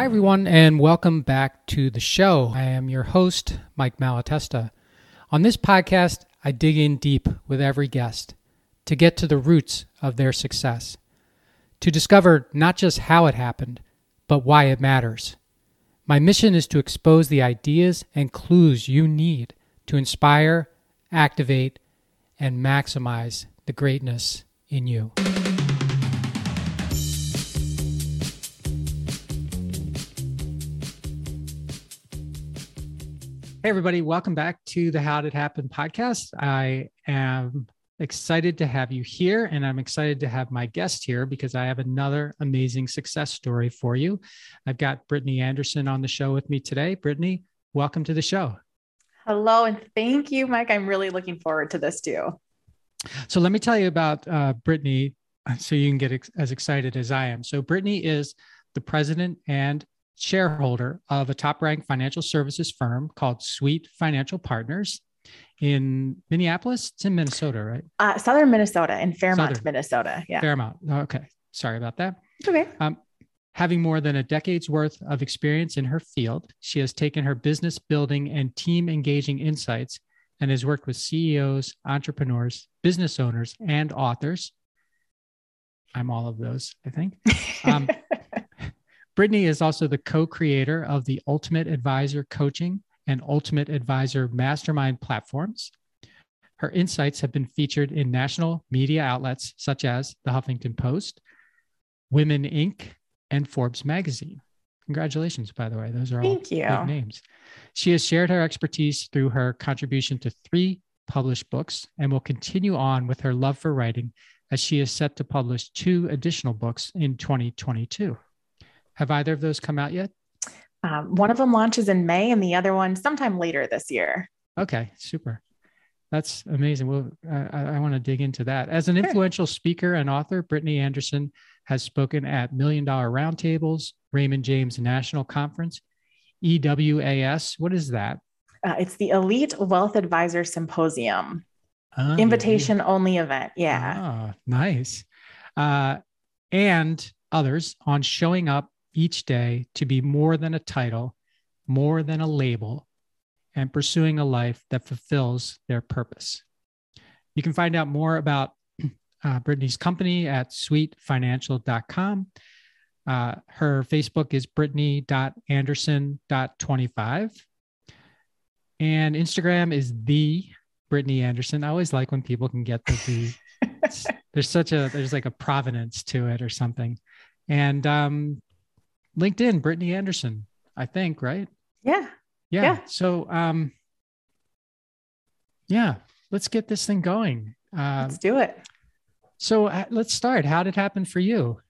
Hi, everyone, and welcome back to the show. I am your host, Mike Malatesta. On this podcast, I dig in deep with every guest to get to the roots of their success, to discover not just how it happened, but why it matters. My mission is to expose the ideas and clues you need to inspire, activate, and maximize the greatness in you. Hey, everybody, welcome back to the How Did It Happen podcast. I am excited to have you here, and I'm excited to have my guest here because I have another amazing success story for you. I've got Brittany Anderson on the show with me today. Brittany, welcome to the show. Hello, and thank you, Mike. I'm really looking forward to this too. So, let me tell you about uh, Brittany so you can get ex- as excited as I am. So, Brittany is the president and shareholder of a top ranked financial services firm called Sweet Financial Partners in Minneapolis. It's in Minnesota, right? Uh, Southern Minnesota, in Fairmont, Southern. Minnesota. Yeah. Fairmont. Okay. Sorry about that. Okay. Um, having more than a decade's worth of experience in her field, she has taken her business building and team engaging insights and has worked with CEOs, entrepreneurs, business owners, and authors. I'm all of those, I think. Um, Brittany is also the co creator of the Ultimate Advisor Coaching and Ultimate Advisor Mastermind platforms. Her insights have been featured in national media outlets such as the Huffington Post, Women Inc., and Forbes Magazine. Congratulations, by the way. Those are Thank all you. big names. She has shared her expertise through her contribution to three published books and will continue on with her love for writing as she is set to publish two additional books in 2022. Have either of those come out yet? Um, one of them launches in May and the other one sometime later this year. Okay, super. That's amazing. Well, I, I want to dig into that. As an influential speaker and author, Brittany Anderson has spoken at Million Dollar Roundtables, Raymond James National Conference, EWAS. What is that? Uh, it's the Elite Wealth Advisor Symposium, oh, invitation yeah. only event. Yeah. Oh, nice. Uh, and others on showing up each day to be more than a title, more than a label, and pursuing a life that fulfills their purpose. You can find out more about uh, Brittany's company at sweetfinancial.com. Uh, her Facebook is brittany.anderson.25. And Instagram is the Brittany Anderson. I always like when people can get the the. there's such a there's like a provenance to it or something. And um, LinkedIn, Brittany Anderson, I think, right? Yeah. Yeah. yeah. So, um, yeah, let's get this thing going. Uh, let's do it. So uh, let's start. How did it happen for you?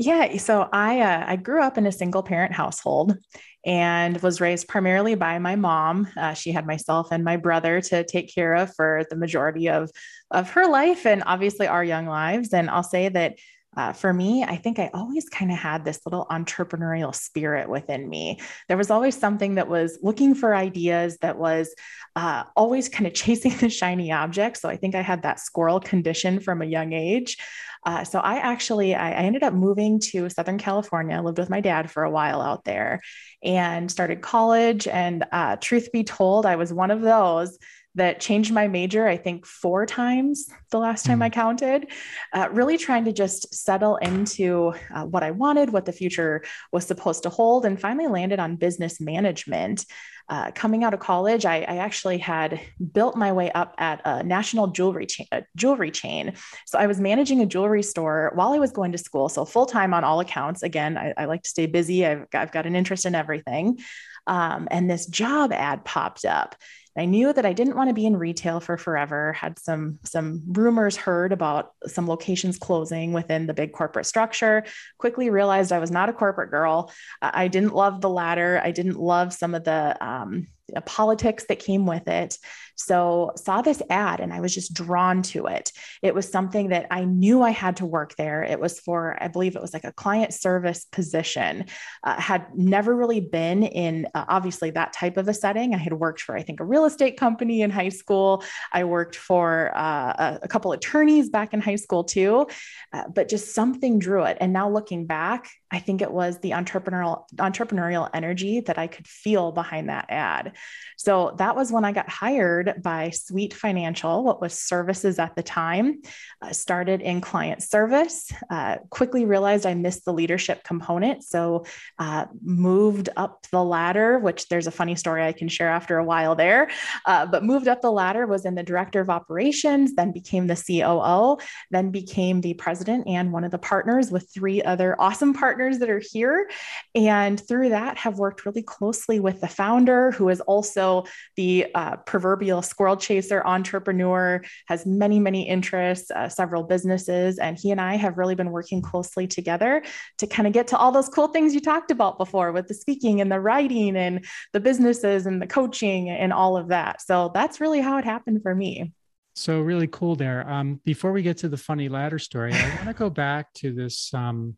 Yeah, so I uh, I grew up in a single parent household and was raised primarily by my mom. Uh, she had myself and my brother to take care of for the majority of of her life and obviously our young lives. And I'll say that uh, for me, I think I always kind of had this little entrepreneurial spirit within me. There was always something that was looking for ideas, that was uh, always kind of chasing the shiny object. So I think I had that squirrel condition from a young age. Uh, so I actually I, I, ended up moving to Southern California. I lived with my dad for a while out there, and started college. And uh, truth be told, I was one of those that changed my major, I think, four times the last time mm. I counted, uh, really trying to just settle into uh, what I wanted, what the future was supposed to hold, and finally landed on business management. Uh, coming out of college, I, I, actually had built my way up at a national jewelry chain, jewelry chain. So I was managing a jewelry store while I was going to school. So full time on all accounts. Again, I, I, like to stay busy. I've got, I've got an interest in everything. Um, and this job ad popped up. I knew that I didn't want to be in retail for forever. Had some some rumors heard about some locations closing within the big corporate structure. Quickly realized I was not a corporate girl. I didn't love the ladder. I didn't love some of the um, politics that came with it. So saw this ad and I was just drawn to it. It was something that I knew I had to work there. It was for, I believe it was like a client service position. Uh, had never really been in uh, obviously that type of a setting. I had worked for, I think, a real estate company in high school. I worked for uh, a, a, couple attorneys back in high school too, uh, but just something drew it. And now looking back, I think it was the entrepreneurial entrepreneurial energy that I could feel behind that ad. So that was when I got hired by Sweet Financial, what was services at the time. Uh, started in client service. Uh, quickly realized I missed the leadership component, so uh, moved up the ladder. Which there's a funny story I can share after a while there. Uh, but moved up the ladder was in the director of operations, then became the COO, then became the president and one of the partners with three other awesome partners that are here. And through that, have worked really closely with the founder, who is also the uh, proverbial squirrel chaser entrepreneur, has many, many interests, uh, several businesses. And he and I have really been working closely together to kind of get to all those cool things you talked about before with the speaking and the writing and the businesses and the coaching and all of that. So that's really how it happened for me. So really cool there. Um, before we get to the funny ladder story, I want to go back to this um,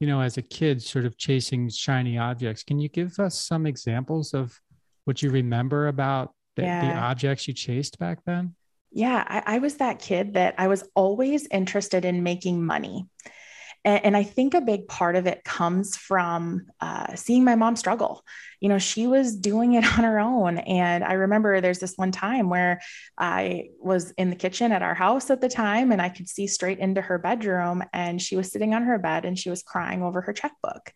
you know, as a kid, sort of chasing shiny objects. Can you give us some examples of what you remember about the, yeah. the objects you chased back then? Yeah, I, I was that kid that I was always interested in making money. And, and I think a big part of it comes from uh, seeing my mom struggle. You know, she was doing it on her own. And I remember there's this one time where I was in the kitchen at our house at the time and I could see straight into her bedroom and she was sitting on her bed and she was crying over her checkbook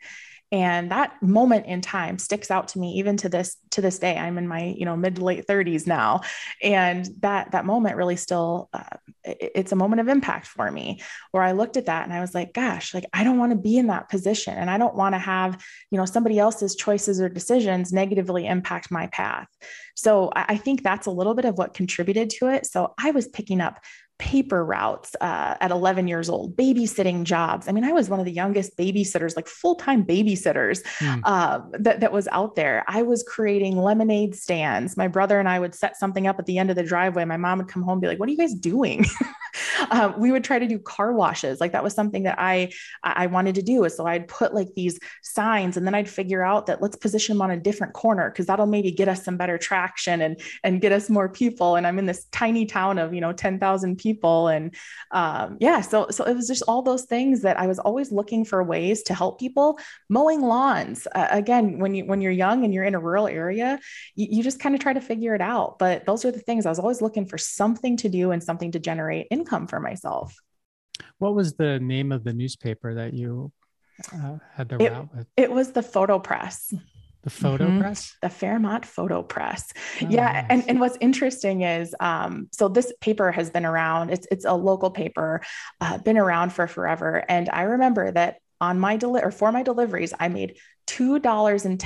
and that moment in time sticks out to me even to this to this day. I'm in my you know mid to late 30s now. And that that moment really still uh, it, it's a moment of impact for me where i looked at that and i was like gosh like i don't want to be in that position. And i don't want to have you know somebody else's choices or decisions negatively impact my path. So I think that's a little bit of what contributed to it. So i was picking up paper routes uh, at 11 years old, babysitting jobs. I mean, I was one of the youngest babysitters, like full time babysitters mm. uh, that, that was out there. I was creating lemonade stands. My brother and I would set something up at the end of the driveway. My mom would come home and be like, What are you guys doing? um, we would try to do car washes. Like that was something that I I wanted to do. So I'd put like these signs, and then I'd figure out that let's position them on a different corner because that'll maybe get us some better traction and and get us more people. And I'm in this tiny town of you know ten thousand people, and um, yeah, so so it was just all those things that I was always looking for ways to help people. Mowing lawns uh, again when you when you're young and you're in a rural area, you, you just kind of try to figure it out. But those are the things I was always looking for something to do and something to generate income for myself. What was the name of the newspaper that you uh, had to it, with? It was the Photo Press. The photo mm-hmm. press? The Fairmont Photo Press. Oh, yeah. Nice. And, and what's interesting is um, so this paper has been around, it's, it's a local paper, uh, been around for forever. And I remember that on my deli- or for my deliveries, I made $2.10. And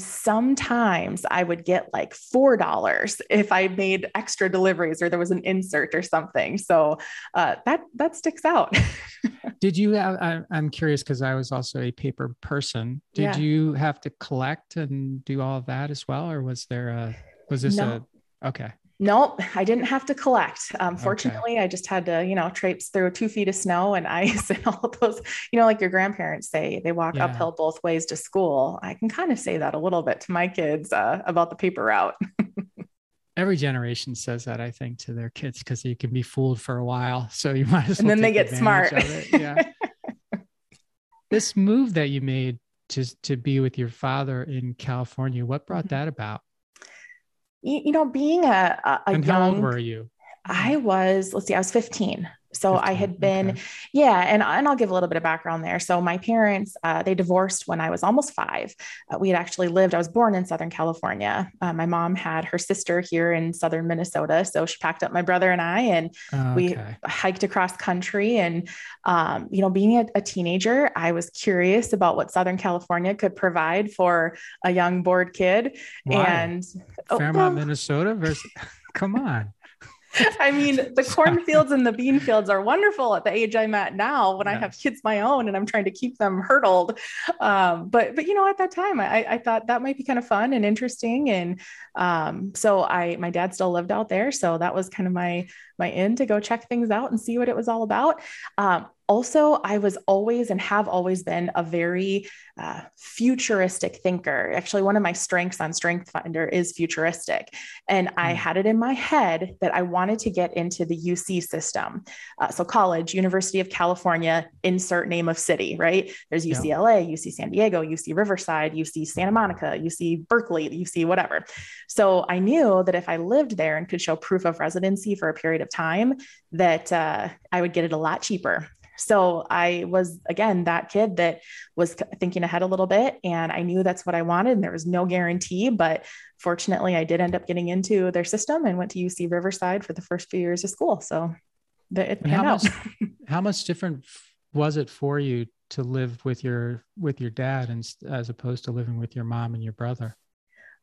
sometimes I would get like $4 if I made extra deliveries or there was an insert or something. So uh, that, that sticks out. Did you have, I, am curious because I was also a paper person. Did yeah. you have to collect and do all of that as well? Or was there a, was this no. a, okay. Nope, I didn't have to collect. Um, fortunately, okay. I just had to, you know, traipse through two feet of snow and ice and all those, you know, like your grandparents say, they walk yeah. uphill both ways to school. I can kind of say that a little bit to my kids uh, about the paper route. Every generation says that, I think, to their kids because you can be fooled for a while. So you might as well. And then they get smart. Yeah. this move that you made to to be with your father in California, what brought mm-hmm. that about? You, you know, being a, a, a and young, how old were you? I was, let's see, I was 15. So 15, I had been, okay. yeah, and, and I'll give a little bit of background there. So my parents, uh, they divorced when I was almost five. Uh, we had actually lived, I was born in Southern California. Uh, my mom had her sister here in Southern Minnesota. So she packed up my brother and I, and okay. we hiked across country. And, um, you know, being a, a, teenager, I was curious about what Southern California could provide for a young bored kid. Why? And Fairmont, oh, well, Minnesota versus, come on. I mean, the cornfields and the bean fields are wonderful at the age I'm at now when I have kids my own and I'm trying to keep them hurdled. Um, but but you know, at that time I, I thought that might be kind of fun and interesting. And um, so I my dad still lived out there. So that was kind of my my in to go check things out and see what it was all about. Um, also, I was always and have always been a very uh, futuristic thinker. Actually, one of my strengths on Strength Finder is futuristic. And I hmm. had it in my head that I wanted to get into the UC system. Uh, so, college, University of California, insert name of city, right? There's UCLA. UC San Diego, UC Riverside, UC Santa Monica, UC Berkeley, UC whatever. So, I knew that if I lived there and could show proof of residency for a period of time, that uh, I would get it a lot cheaper. So I was, again, that kid that was thinking ahead a little bit and I knew that's what I wanted. And there was no guarantee, but fortunately, I did end up getting into their system and went to UC Riverside for the first few years of school. So it how out. Much, how much different was it for you to live with your with your dad and as opposed to living with your mom and your brother?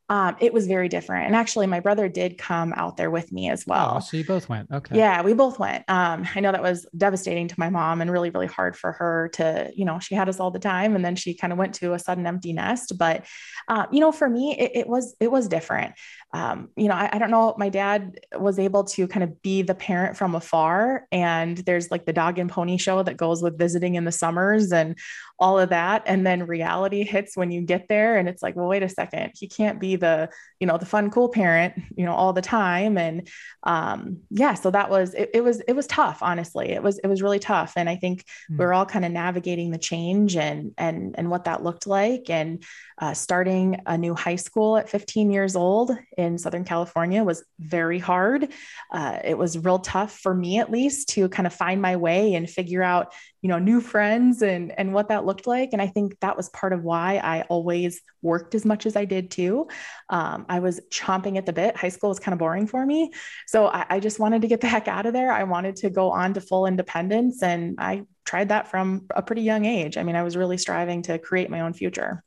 Um, it was very different. And actually, my brother did come out there with me as well. Oh, so you both went. Okay. Yeah, we both went. Um, I know that was devastating to my mom and really, really hard for her to, you know, she had us all the time, and then she kind of went to a sudden empty nest. But, uh, you know, for me, it, it was it was different um, you know, I, I, don't know, my dad was able to kind of be the parent from afar. And there's like the dog and pony show that goes with visiting in the summers and all of that. And then reality hits when you get there. And it's like, well, wait a second, he can't be the, you know, the fun, cool parent, you know, all the time. And um, yeah, so that was, it, it was, it was tough, honestly. It was, it was really tough. And I think mm-hmm. we're all kind of navigating the change and, and, and what that looked like. And uh, starting a new high school at 15 years old in Southern California was very hard. Uh, it was real tough for me, at least, to kind of find my way and figure out, you know, new friends and and what that looked like. And I think that was part of why I always worked as much as I did too. Um, I was chomping at the bit. High school was kind of boring for me, so I, I just wanted to get the heck out of there. I wanted to go on to full independence, and I tried that from a pretty young age. I mean, I was really striving to create my own future.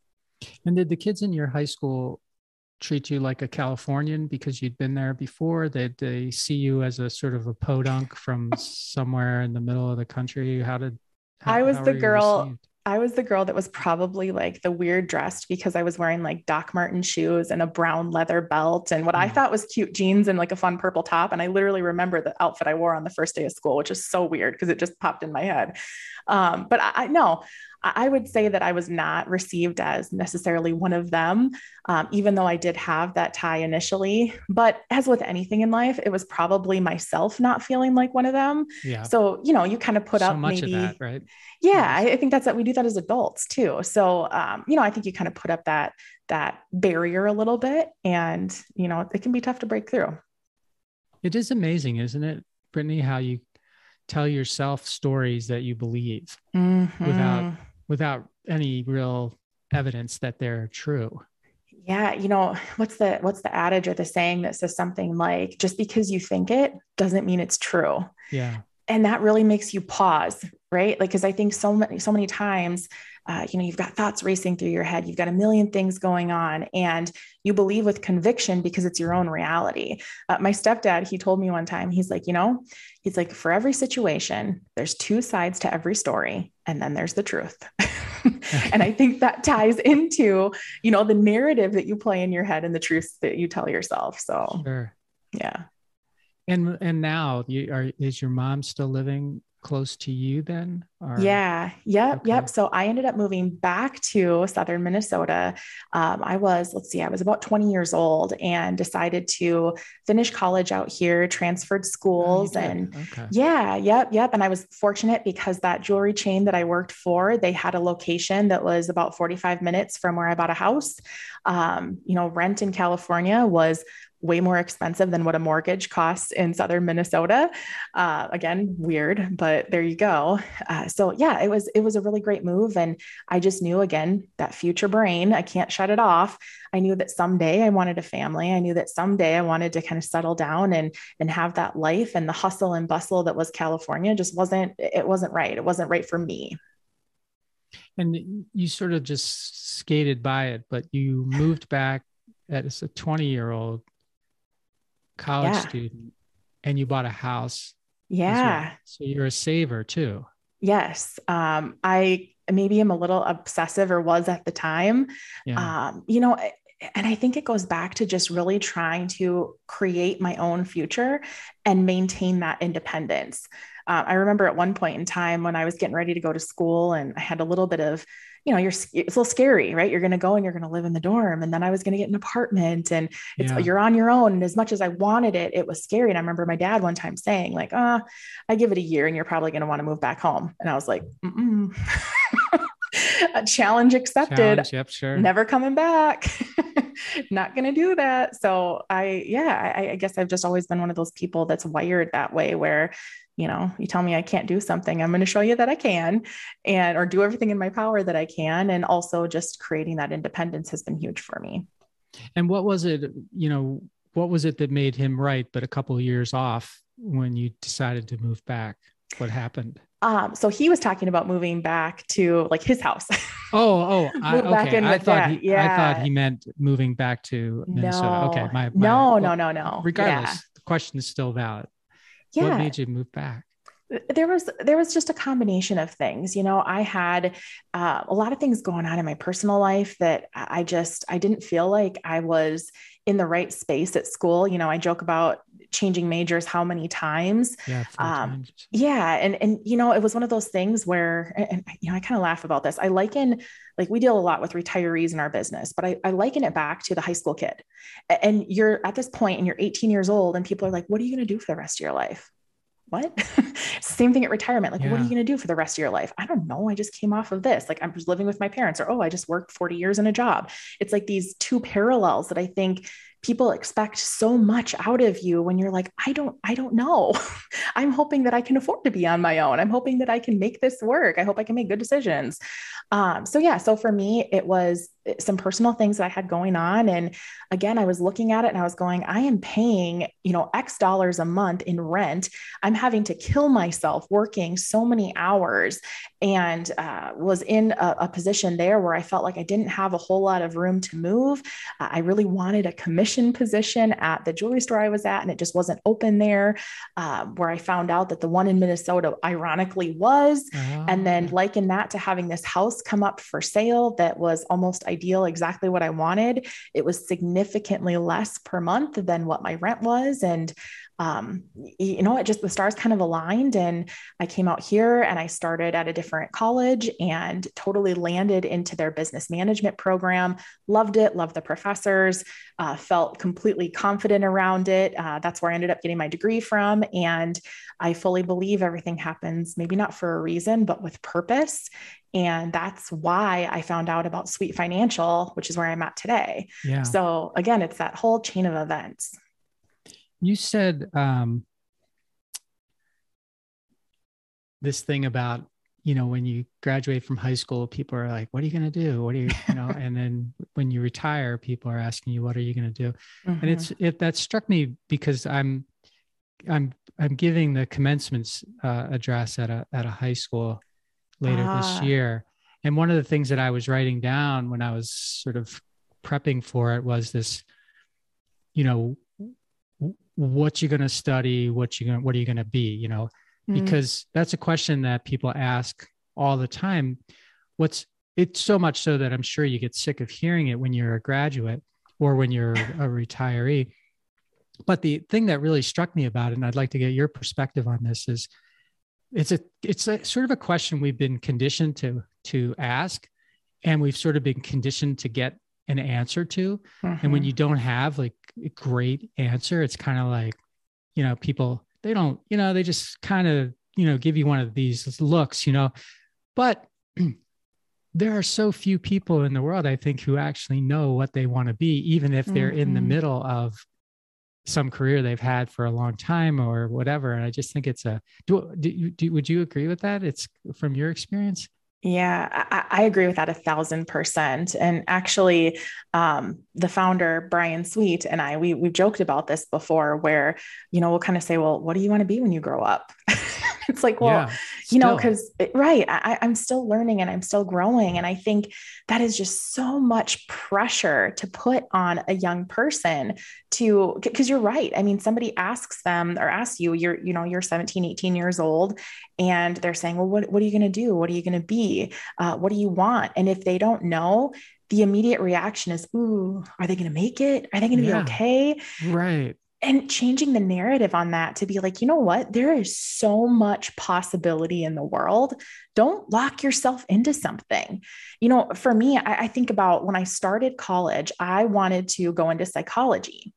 And did the kids in your high school treat you like a Californian because you'd been there before? Did they see you as a sort of a podunk from somewhere in the middle of the country? How did how, I was the girl? Received? I was the girl that was probably like the weird dressed because I was wearing like Doc Marten shoes and a brown leather belt and what mm. I thought was cute jeans and like a fun purple top. And I literally remember the outfit I wore on the first day of school, which is so weird because it just popped in my head. Um, but I know I would say that I was not received as necessarily one of them, um, even though I did have that tie initially. But as with anything in life, it was probably myself not feeling like one of them. Yeah. So, you know, you kind of put so up maybe, that, right? Yeah, I, I, think that's that we do that as adults too. So, um, you know, I think you kind of put up that that barrier a little bit, and you know, it can be tough to break through. It is amazing, isn't it, Brittany, how you tell yourself stories that you believe mm-hmm. without without any real evidence that they're true. Yeah you know what's the what's the adage or the saying that says something like just because you think it doesn't mean it's true. Yeah. And that really makes you pause right? Like because i think so many so many times uh, you know you've got thoughts racing through your head. You've got a million things going on and you believe with conviction because it's your own reality. Uh, my stepdad he told me one time he's like you know he's like for every situation there's two sides to every story and then there's the truth. And i think that ties into you know the narrative that you play in your head and the truth that you tell yourself. So sure. yeah. And and now you are is your mom still living close to you then? Or? Yeah. Yep. Okay. Yep. So I ended up moving back to southern Minnesota. Um, I was, let's see, I was about 20 years old and decided to finish college out here, transferred oh, schools. Oh, and okay. yeah, yep. Yep. And I was fortunate because that jewelry chain that I worked for, they had a location that was about 45 minutes from where I bought a house. Um, you know, rent in California was way more expensive than what a mortgage costs in southern Minnesota. Uh, again, weird, but there you go. Uh, so yeah, it was it was a really great move, and I just knew again that future brain. I can't shut it off. I knew that someday I wanted a family. I knew that someday I wanted to kind of settle down and and have that life. And the hustle and bustle that was California just wasn't it wasn't right. It wasn't right for me. And you sort of just skated by it, but you moved back as a 20 year old college yeah. student and you bought a house. Yeah. Well. So you're a saver too. Yes. Um, I maybe I'm a little obsessive or was at the time. Yeah. Um, you know, and I think it goes back to just really trying to create my own future and maintain that independence. Uh, I remember at one point in time when I was getting ready to go to school and I had a little bit of, you know, you're it's a little scary, right? You're going to go and you're going to live in the dorm, and then I was going to get an apartment, and it's yeah. you're on your own. And as much as I wanted it, it was scary. And I remember my dad one time saying, like, "Ah, oh, I give it a year, and you're probably going to want to move back home." And I was like, a challenge accepted. Challenge, yep, sure. Never coming back. Not going to do that. So I, yeah, I, I guess I've just always been one of those people that's wired that way where you know you tell me i can't do something i'm going to show you that i can and or do everything in my power that i can and also just creating that independence has been huge for me and what was it you know what was it that made him right but a couple of years off when you decided to move back what happened um, so he was talking about moving back to like his house. oh, oh, I, okay. I thought he, yeah. I thought he meant moving back to Minnesota. No. Okay, my, my no, well, no, no, no. Regardless, yeah. the question is still valid. Yeah. What made you move back? there was there was just a combination of things you know i had uh, a lot of things going on in my personal life that i just i didn't feel like i was in the right space at school you know i joke about changing majors how many times yeah um, times. yeah and and you know it was one of those things where and you know i kind of laugh about this i liken like we deal a lot with retirees in our business but I, I liken it back to the high school kid and you're at this point and you're 18 years old and people are like what are you going to do for the rest of your life what? Same thing at retirement. Like, yeah. what are you going to do for the rest of your life? I don't know. I just came off of this. Like, I'm just living with my parents, or oh, I just worked 40 years in a job. It's like these two parallels that I think people expect so much out of you when you're like i don't i don't know. I'm hoping that i can afford to be on my own. I'm hoping that i can make this work. I hope i can make good decisions. Um, so yeah so for me it was eh, some personal things that i had going on. And again i was looking at it and i was going i am paying you know x dollars a month in rent. I'm having to kill myself working so many hours. And uh, was in a, a, position there where i felt like i didn't have a whole lot of room to move. Uh, i really wanted a commission position at the jewelry store I was at, and it just wasn't open there. Uh, where I found out that the one in Minnesota, ironically, was. Oh. And then liken that to having this house come up for sale that was almost ideal, exactly what I wanted. It was significantly less per month than what my rent was. And um, you know, it just the stars kind of aligned. And I came out here and I started at a different college and totally landed into their business management program. Loved it, loved the professors, uh, felt completely confident around it. Uh, that's where I ended up getting my degree from. And I fully believe everything happens, maybe not for a reason, but with purpose. And that's why I found out about Sweet Financial, which is where I'm at today. Yeah. So again, it's that whole chain of events you said um, this thing about you know when you graduate from high school people are like what are you going to do what are you you know and then when you retire people are asking you what are you going to do mm-hmm. and it's it that struck me because i'm i'm i'm giving the commencement uh, address at a at a high school later ah. this year and one of the things that i was writing down when i was sort of prepping for it was this you know what you're going to study, what you're going what are you going to be, you know, mm-hmm. because that's a question that people ask all the time. What's it's so much so that I'm sure you get sick of hearing it when you're a graduate or when you're a retiree. But the thing that really struck me about it, and I'd like to get your perspective on this, is it's a it's a sort of a question we've been conditioned to to ask, and we've sort of been conditioned to get an answer to. Mm-hmm. And when mm-hmm. you don't have like a great answer, it's kind of like, you know, people, they don't, you know, they just kind of, you know, give you one of these looks, you know. But there are so few people in the world, I think, who actually know what they want to be, even if they're mm-hmm. in the mm-hmm. middle of some career they've had for a long time or whatever. And I just think it's a, do, do, do would you agree with that? It's from your experience? Yeah, I, I, agree with that a thousand percent. And actually, um, the founder Brian Sweet and I, we we've joked about this before, where you know we'll kind of say, "Well, what do you want to be when you grow up?" it's like, well, yeah, you know, because right, I, I'm still learning and I'm still growing, and I think that is just so much pressure to put on a young person to because you're right. I mean, somebody asks them or asks you, you're you know you're 17, 18 years old, and they're saying, well, what what are you going to do? What are you going to be? Uh, what do you want? And if they don't know, the immediate reaction is, ooh, are they going to make it? Are they going to yeah. be okay? Right and changing the narrative on that to be like, you know what? There is so much possibility in the world. Don't lock yourself into something. You know, for me, I, I think about when I started college, I wanted to go into psychology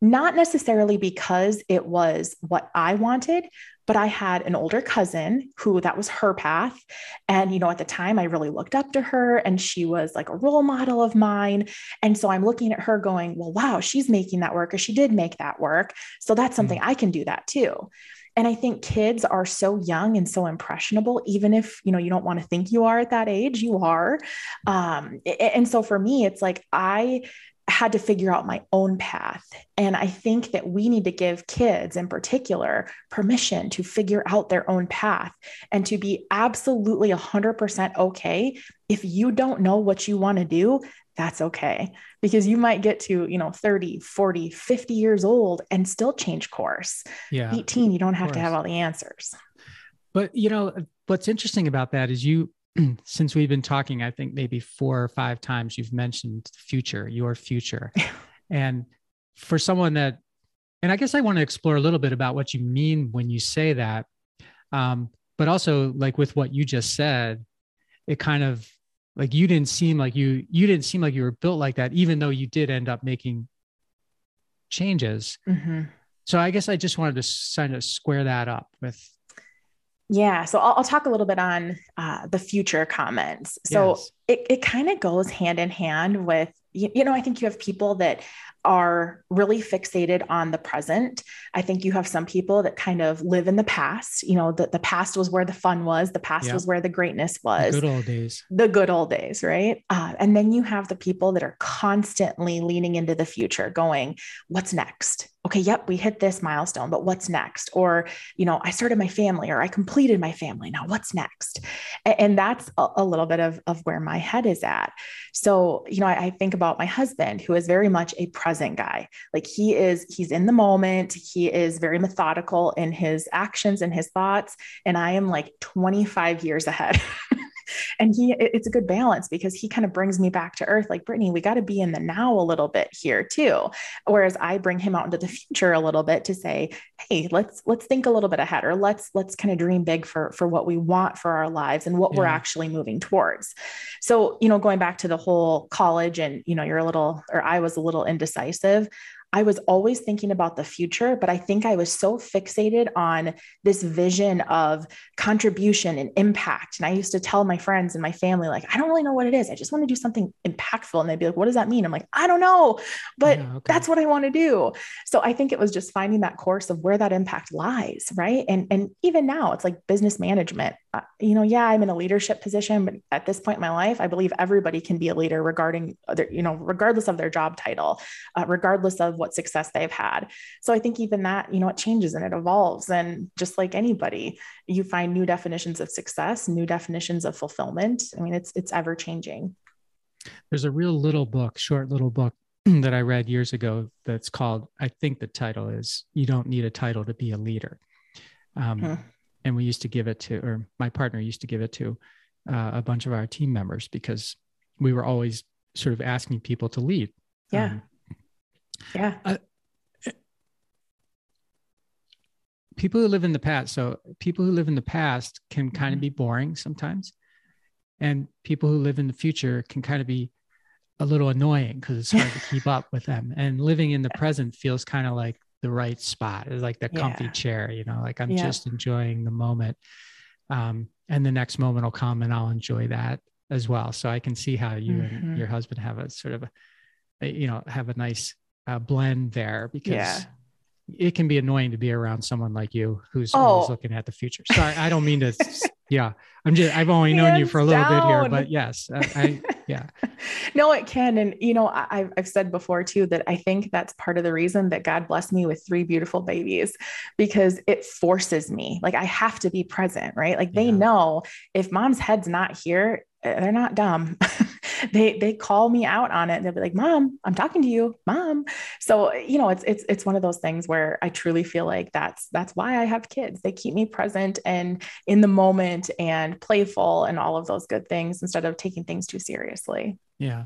not necessarily because it was what I wanted, but I had an older cousin who that was her path. And, you know, at the time I really looked up to her and she was like a role model of mine. And so I'm looking at her going, well, wow, she's making that work or she did make that work. So that's something mm-hmm. I can do that too. And I think kids are so young and so impressionable, even if, you know, you don't want to think you are at that age, you are. Um, and so for me, it's like, I had to figure out my own path. And I think that we need to give kids in particular permission to figure out their own path and to be absolutely 100% okay. If you don't know what you want to do, that's okay because you might get to, you know, 30, 40, 50 years old and still change course. Yeah. 18, you don't have to have all the answers. But, you know, what's interesting about that is you since we've been talking, I think maybe four or five times you've mentioned the future, your future. and for someone that, and I guess I want to explore a little bit about what you mean when you say that. Um, but also like with what you just said, it kind of like you didn't seem like you you didn't seem like you were built like that, even though you did end up making changes. Mm-hmm. So I guess I just wanted to kind of square that up with yeah, so I'll, I'll, talk a little bit on uh, the future comments. So yes. it, it kind of goes hand in hand with, you, you know, I think you have people that are really fixated on the present. I think you have some people that kind of live in the past. You know, the, the past was where the fun was, the past was where the greatness was. The good old days. The good old days, right? Uh, and then you have the people that are constantly leaning into the future, going, what's next? okay, yep, we hit this milestone, but what's next? Or, you know, I started my family or I completed my family. Now what's next? And, and that's a, a, little bit of, of where my head is at. So, you know, I, I think about my husband who is very much a present guy. Like he is, he's in the moment. He is very methodical in his actions and his thoughts. And I am like 25 years ahead. and he it's a good balance because he kind of brings me back to earth like brittany we got to be in the now a little bit here too whereas i bring him out into the future a little bit to say hey let's let's think a little bit ahead or let's let's kind of dream big for for what we want for our lives and what yeah. we're actually moving towards so you know going back to the whole college and you know you're a little or i was a little indecisive I was always thinking about the future, but I think I was so fixated on this vision of contribution and impact. And I used to tell my friends and my family, like, I don't really know what it is. I just want to do something impactful. And they'd be like, what does that mean? I'm like, I don't know, but yeah, okay. that's what I want to do. So I think it was just finding that course of where that impact lies. Right. And, and even now it's like business management. Uh, you know, yeah, I'm in a leadership position, but at this point in my life, I believe everybody can be a leader regarding, their, you know, regardless of their job title, uh, regardless of what success they've had. So I think even that, you know, it changes and it evolves. And just like anybody, you find new definitions of success, new definitions of fulfillment. I mean, it's it's ever changing. There's a real little book, short little book that I read years ago that's called, I think the title is You Don't Need a Title to Be a Leader. Um, hmm. And we used to give it to, or my partner used to give it to uh, a bunch of our team members because we were always sort of asking people to lead. Yeah. Um, yeah. Uh, people who live in the past. So people who live in the past can kind of mm-hmm. be boring sometimes. And people who live in the future can kind of be a little annoying because it's hard to keep up with them. And living in the present feels kind of like the right spot. It's like the comfy yeah. chair, you know, like I'm yeah. just enjoying the moment. Um, and the next moment will come and I'll enjoy that as well. So I can see how you mm-hmm. and your husband have a sort of a, you know, have a nice uh, blend there because yeah. it can be annoying to be around someone like you who's oh. always looking at the future. Sorry, I don't mean to. yeah, I'm just. I've only known you for a little down. bit here, but yes, I, I yeah. no, it can, and you know, I, I've said before too that I think that's part of the reason that God blessed me with three beautiful babies because it forces me. Like I have to be present, right? Like they yeah. know if mom's head's not here, eh, they're not dumb. they they call me out on it. And they'll be like mom i'm talking to you. Mom. So you know it's it's it's one of those things where i truly feel like that's that's why i have kids. They keep me present and in the moment and playful and all of those good things instead of taking things too seriously. Yeah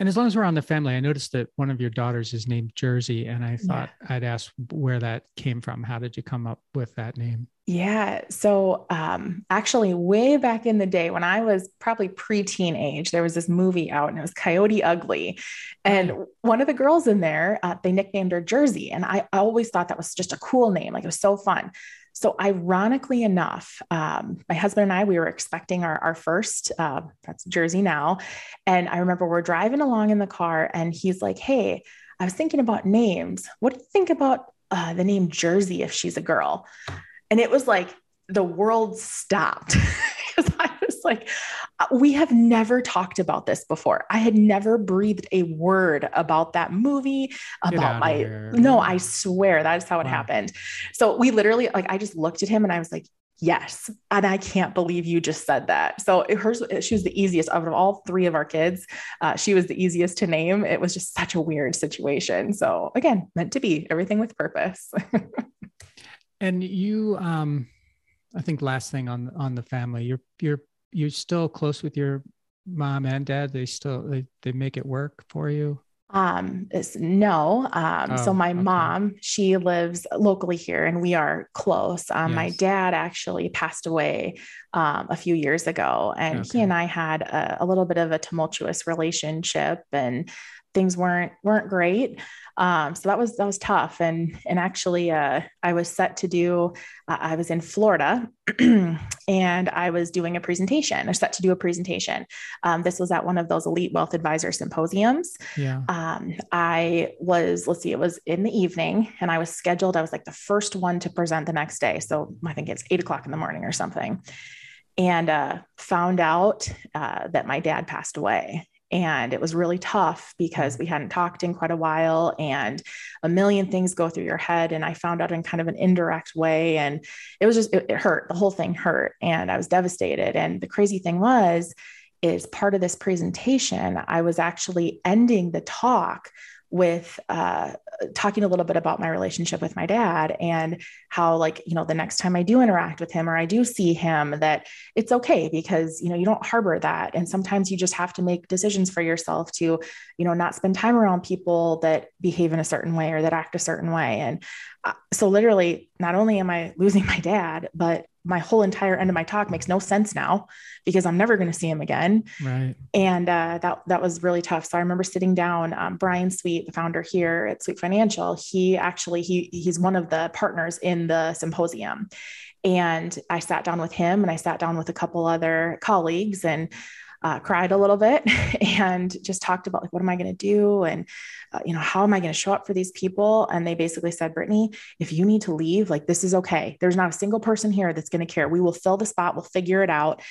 And as long as we're on the family, I noticed that one of your daughters is named Jersey, and I thought yeah. I'd ask where that came from. How did you come up with that name? Yeah. So, um, actually, way back in the day when I was probably preteen age, there was this movie out and it was Coyote Ugly. And one of the girls in there, uh, they nicknamed her Jersey. And I, I always thought that was just a cool name. Like it was so fun. So, ironically enough, um, my husband and I, we were expecting our, our first, uh, that's Jersey now. And I remember we're driving along in the car and he's like, Hey, I was thinking about names. What do you think about uh, the name Jersey if she's a girl? And it was like the world stopped because I was like, uh, we have never talked about this before. I had never breathed a word about that movie, about my, no, I swear that is how it wow. happened. So we literally, like, I just looked at him and I was like, yes. And I can't believe you just said that. So it, hers, she was the easiest of all three of our kids. Uh, she was the easiest to name. It was just such a weird situation. So again, meant to be everything with purpose. and you, um, I think last thing on on the family, you're you're you're still close with your mom and dad. They still they, they make it work for you. Um, no. Um, oh, so my okay. mom, she lives locally here and we are close. Um, yes. my dad actually passed away um, a few years ago and okay. he and I had a, a, little bit of a tumultuous relationship and things weren't weren't great. Um, so that was that was tough. And and actually, uh, I was set to do. Uh, I was in Florida, and I was doing a presentation. I was set to do a presentation. Um, this was at one of those elite wealth advisor symposiums. Yeah. Um, I was let's see, it was in the evening, and I was scheduled. I was like the first one to present the next day. So I think it's eight o'clock in the morning or something and uh, found out uh, that my dad passed away. And it was really tough because we hadn't talked in quite a while and a million things go through your head. And I found out in kind of an indirect way. And it was just, it, it hurt. The whole thing hurt. And I was devastated. And the crazy thing was, is part of this presentation, I was actually ending the talk with uh, talking a little bit about my relationship with my dad and how like you know the next time i do interact with him or i do see him that it's okay because you know you don't harbor that and sometimes you just have to make decisions for yourself to you know not spend time around people that behave in a certain way or that act a certain way and uh, so literally not only am i losing my dad but my whole entire end of my talk makes no sense now because I'm never going to see him again. Right. And uh, that that was really tough. So I remember sitting down. Um, Brian Sweet, the founder here at Sweet Financial, he actually he he's one of the partners in the symposium, and I sat down with him and I sat down with a couple other colleagues and uh, cried a little bit and just talked about like what am i going to do? And uh, you know how am i going to show up for these people? And they basically said brittany if you need to leave like this is okay. There's not a single person here that's going to care. We will fill the spot. We'll figure it out.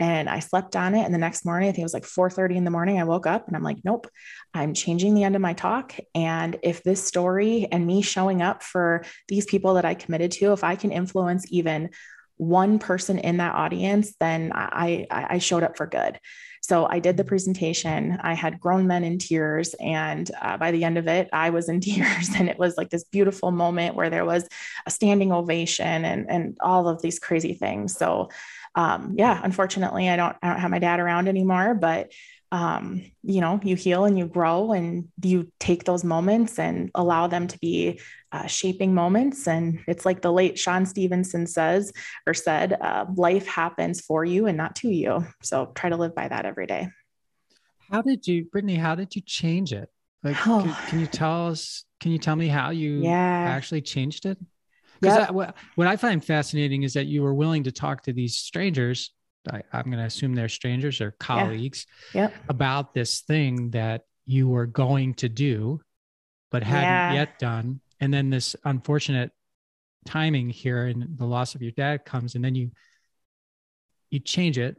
And i slept on it. And the next morning i think it was like 4.30 in the morning i woke up and i'm like nope. I'm changing the end of my talk. And if this story and me showing up for these people that i committed to if i can influence even one person in that audience, then I, I, showed up for good. So I did the presentation. I had grown men in tears. And uh, by the end of it, I was in tears. And it was like this beautiful moment where there was a standing ovation and, and all of these crazy things. So, um, yeah, unfortunately, I don't, I don't have my dad around anymore, but um, you know, you heal and you grow and you take those moments and allow them to be uh, shaping moments. And it's like the late Sean Stephenson says or said, uh, life happens for you and not to you. So try to live by that every day. How did you, Brittany, how did you change it? Like, oh. can, can, you tell us, can you tell me how you yeah. actually changed it? Because yep. what, what I find fascinating is that you were willing to talk to these strangers I, am going to assume they're strangers or colleagues yeah. Yep. about this thing that you were going to do but hadn't yeah. yet done and then this unfortunate timing here and the loss of your dad comes and then you you change it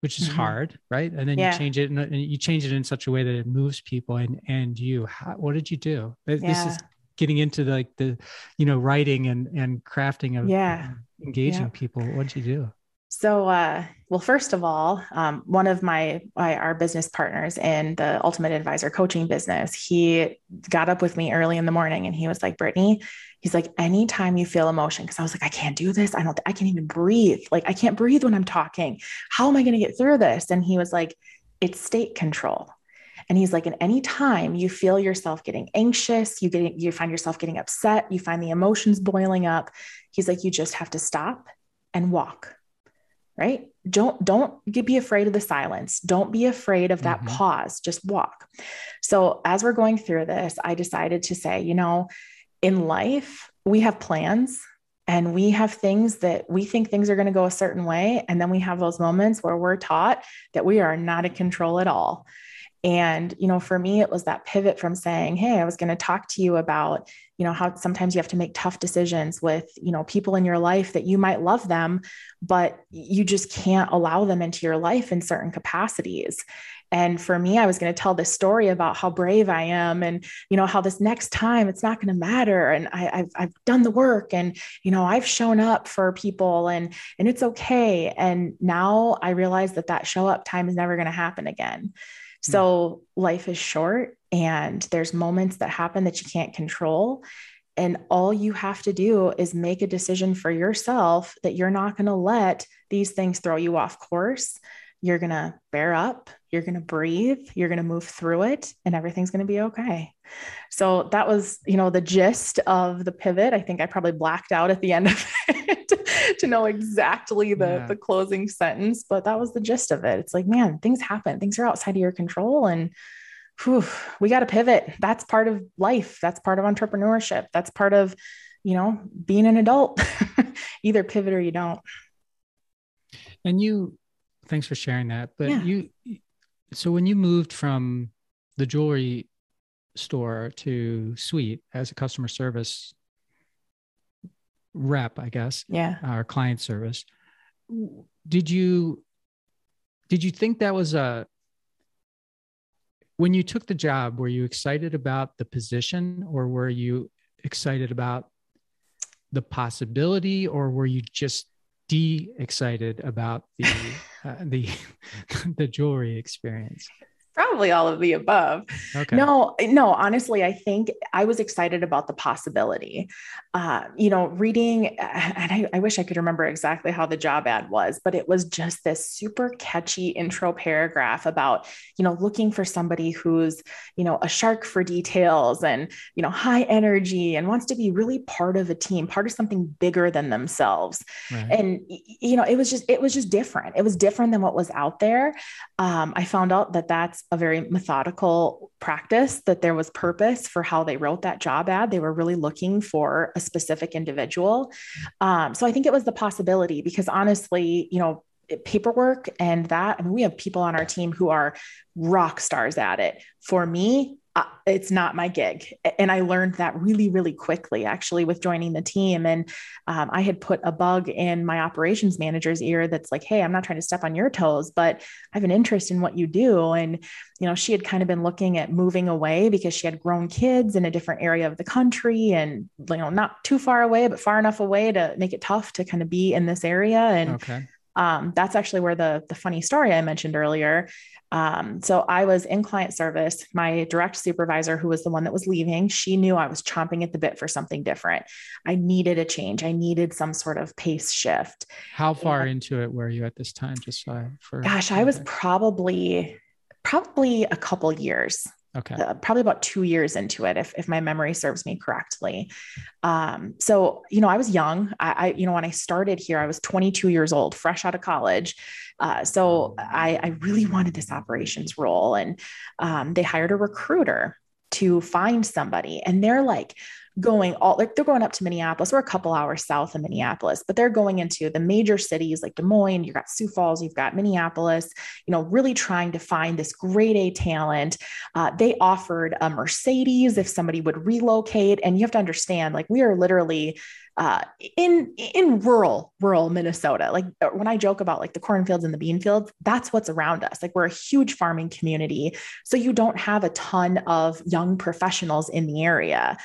which, is mm-hmm. hard right? And then yeah. you change it and you change it in such a way that it moves people and and you. How, what did you do? This is getting into the, like the you know writing and and crafting of yeah. engaging people. What did you do so, uh, well, first of all, um, one of my, my, our business partners in the Ultimate Advisor coaching business, he got up with me early in the morning and he was like, Brittany, he's like, anytime you feel emotion, because I was like, I can't do this. I don't, I can't even breathe. Like, I can't breathe when I'm talking. How am I going to get through this? And he was like, it's state control. And he's like, and any time you feel yourself getting anxious, you get you find yourself getting upset, you find the emotions boiling up, he's like, you just have to stop and walk. Right? Don't don't be afraid of the silence. Don't be afraid of that mm-hmm. pause. Just walk. So as we're going through this, I decided to say, you know, in life, we have plans and we have things that we think things are going to go a certain way and then we have those moments where we're taught that we are not in control at all and you know for me it was that pivot from saying hey i was going to talk to you about you know how sometimes you have to make tough decisions with you know people in your life that you might love them but you just can't allow them into your life in certain capacities and for me, I was going to tell this story about how brave I am and, you know, how this next time it's not going to matter. And I, have I've done the work and, you know, I've shown up for people and, and it's okay. And now I realize that that show up time is never going to happen again. Hmm. So life is short and there's moments that happen that you can't control. And all you have to do is make a decision for yourself that you're not going to let these things throw you off course you're going to bear up, you're going to breathe, you're going to move through it, and everything's going to be okay. So that was, you know, the gist of the pivot. I think I probably blacked out at the end of it to know exactly the, yeah. the closing sentence, but that was the gist of it. It's like, man, things happen, things are outside of your control. And whew, we got to pivot. That's part of life. That's part of entrepreneurship. That's part of, you know, being an adult. Either pivot or you don't. And you thanks for sharing that. But yeah. you, so when you moved from the jewelry store to Sweet as a customer service rep, I guess, yeah, our client service, did you did you think that was a when you took the job were you excited about the position or were you excited about the possibility or were you just de excited about the uh, the the jewelry experience probably all of the above. Okay. No, no, honestly, I think I was excited about the possibility. Uh, you know, reading, and I, I, wish I could remember exactly how the job ad was, but it was just this super catchy intro paragraph about, you know, looking for somebody who's, you know, a shark for details and, you know, high energy and wants to be really part of a team, part of something bigger than themselves. Right. And, you know, it was just, it was just different. It was different than what was out there. Um, I found out that that's a very methodical practice, that there was purpose for how they wrote that job ad. They were really looking for a specific individual. Um, so I think it was the possibility because honestly, you know, paperwork and that, I mean, we have people on our team who are rock stars at it. For me, uh, it's not my gig. And I learned that really, really quickly, actually, with joining the team. And um, I had put a bug in my operations manager's ear that's like, hey, I'm not trying to step on your toes, but I have an interest in what you do. And, you know, she had kind of been looking at moving away because she had grown kids in a different area of the country and, you know, not too far away, but far enough away to make it tough to kind of be in this area. And, okay. Um, that's actually where the the funny story I mentioned earlier um, so I was in client service. My direct supervisor, who was the one that was leaving, she knew I was chomping at the bit for something different. I needed a change. I needed some sort of pace shift. How far and, into it were you at this time? Just so for gosh, I was probably probably a couple years. Okay. Uh, probably about two years into it, if, if my memory serves me correctly. Um, so, you know, I was young. I, I, you know, when I started here, I was 22 years old, fresh out of college. Uh, so I, I, really wanted this operations role. And um, they hired a recruiter to find somebody. And they're like, going all like they're going up to Minneapolis. We're a couple hours south of Minneapolis, but they're going into the major cities like Des Moines, you've got Sioux Falls, you've got Minneapolis, you know, really trying to find this grade A talent. Uh, they offered a Mercedes if somebody would relocate. And you have to understand, like, we are literally uh, in in rural rural Minnesota. Like uh, when I joke about like the cornfields and the bean fields, that's what's around us. Like we're a huge farming community, so you don't have a ton of young professionals in the area.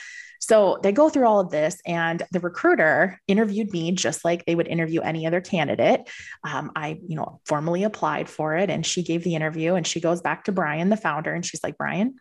So they go through all of this, and the recruiter interviewed me just like they would interview any other candidate. Um, I, you know, formally applied for it, and she gave the interview. And she goes back to Brian, the founder, and she's like, Brian,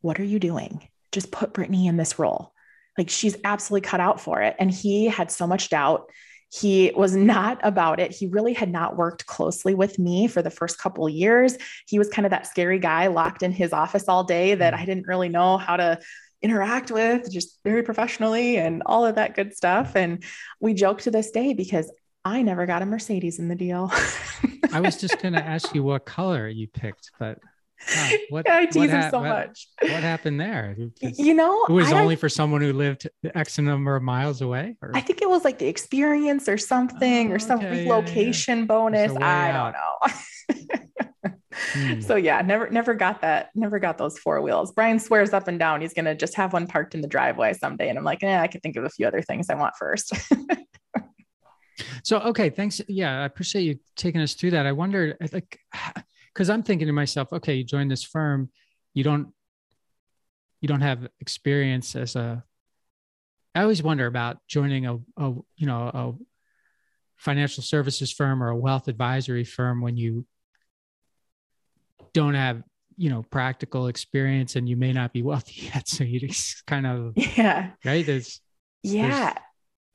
what are you doing? Just put Brittany in this role. Like she's absolutely cut out for it. And he had so much doubt he was not about it. He really had not worked closely with me for the first couple years. He was kind of that scary guy locked in his office all day that mm. I didn't really know how to interact with just very professionally and all of that good stuff. And we joke to this day because I never got a Mercedes in the deal. I was just going to ask you what color you picked, but uh, what, I tease him so what, much. What happened there? you know, it was I only for someone who lived X number of miles away. Or? I think it was like the experience or something, oh, or some okay, relocation yeah, yeah. bonus. I out. don't know. hmm. So yeah, never never got that. Never got those four wheels. Brian swears up and down he's gonna just have one parked in the driveway someday, and I'm like, yeah, I could think of a few other things I want first. so okay, thanks. Yeah, I appreciate you taking us through that. I wonder, like because I'm thinking to myself, okay, you join this firm, you don't you don't have experience as a I always wonder about joining a, a you know a financial services firm or a wealth advisory firm when you don't have you know practical experience and you may not be wealthy yet so you just kind of yeah right there's yeah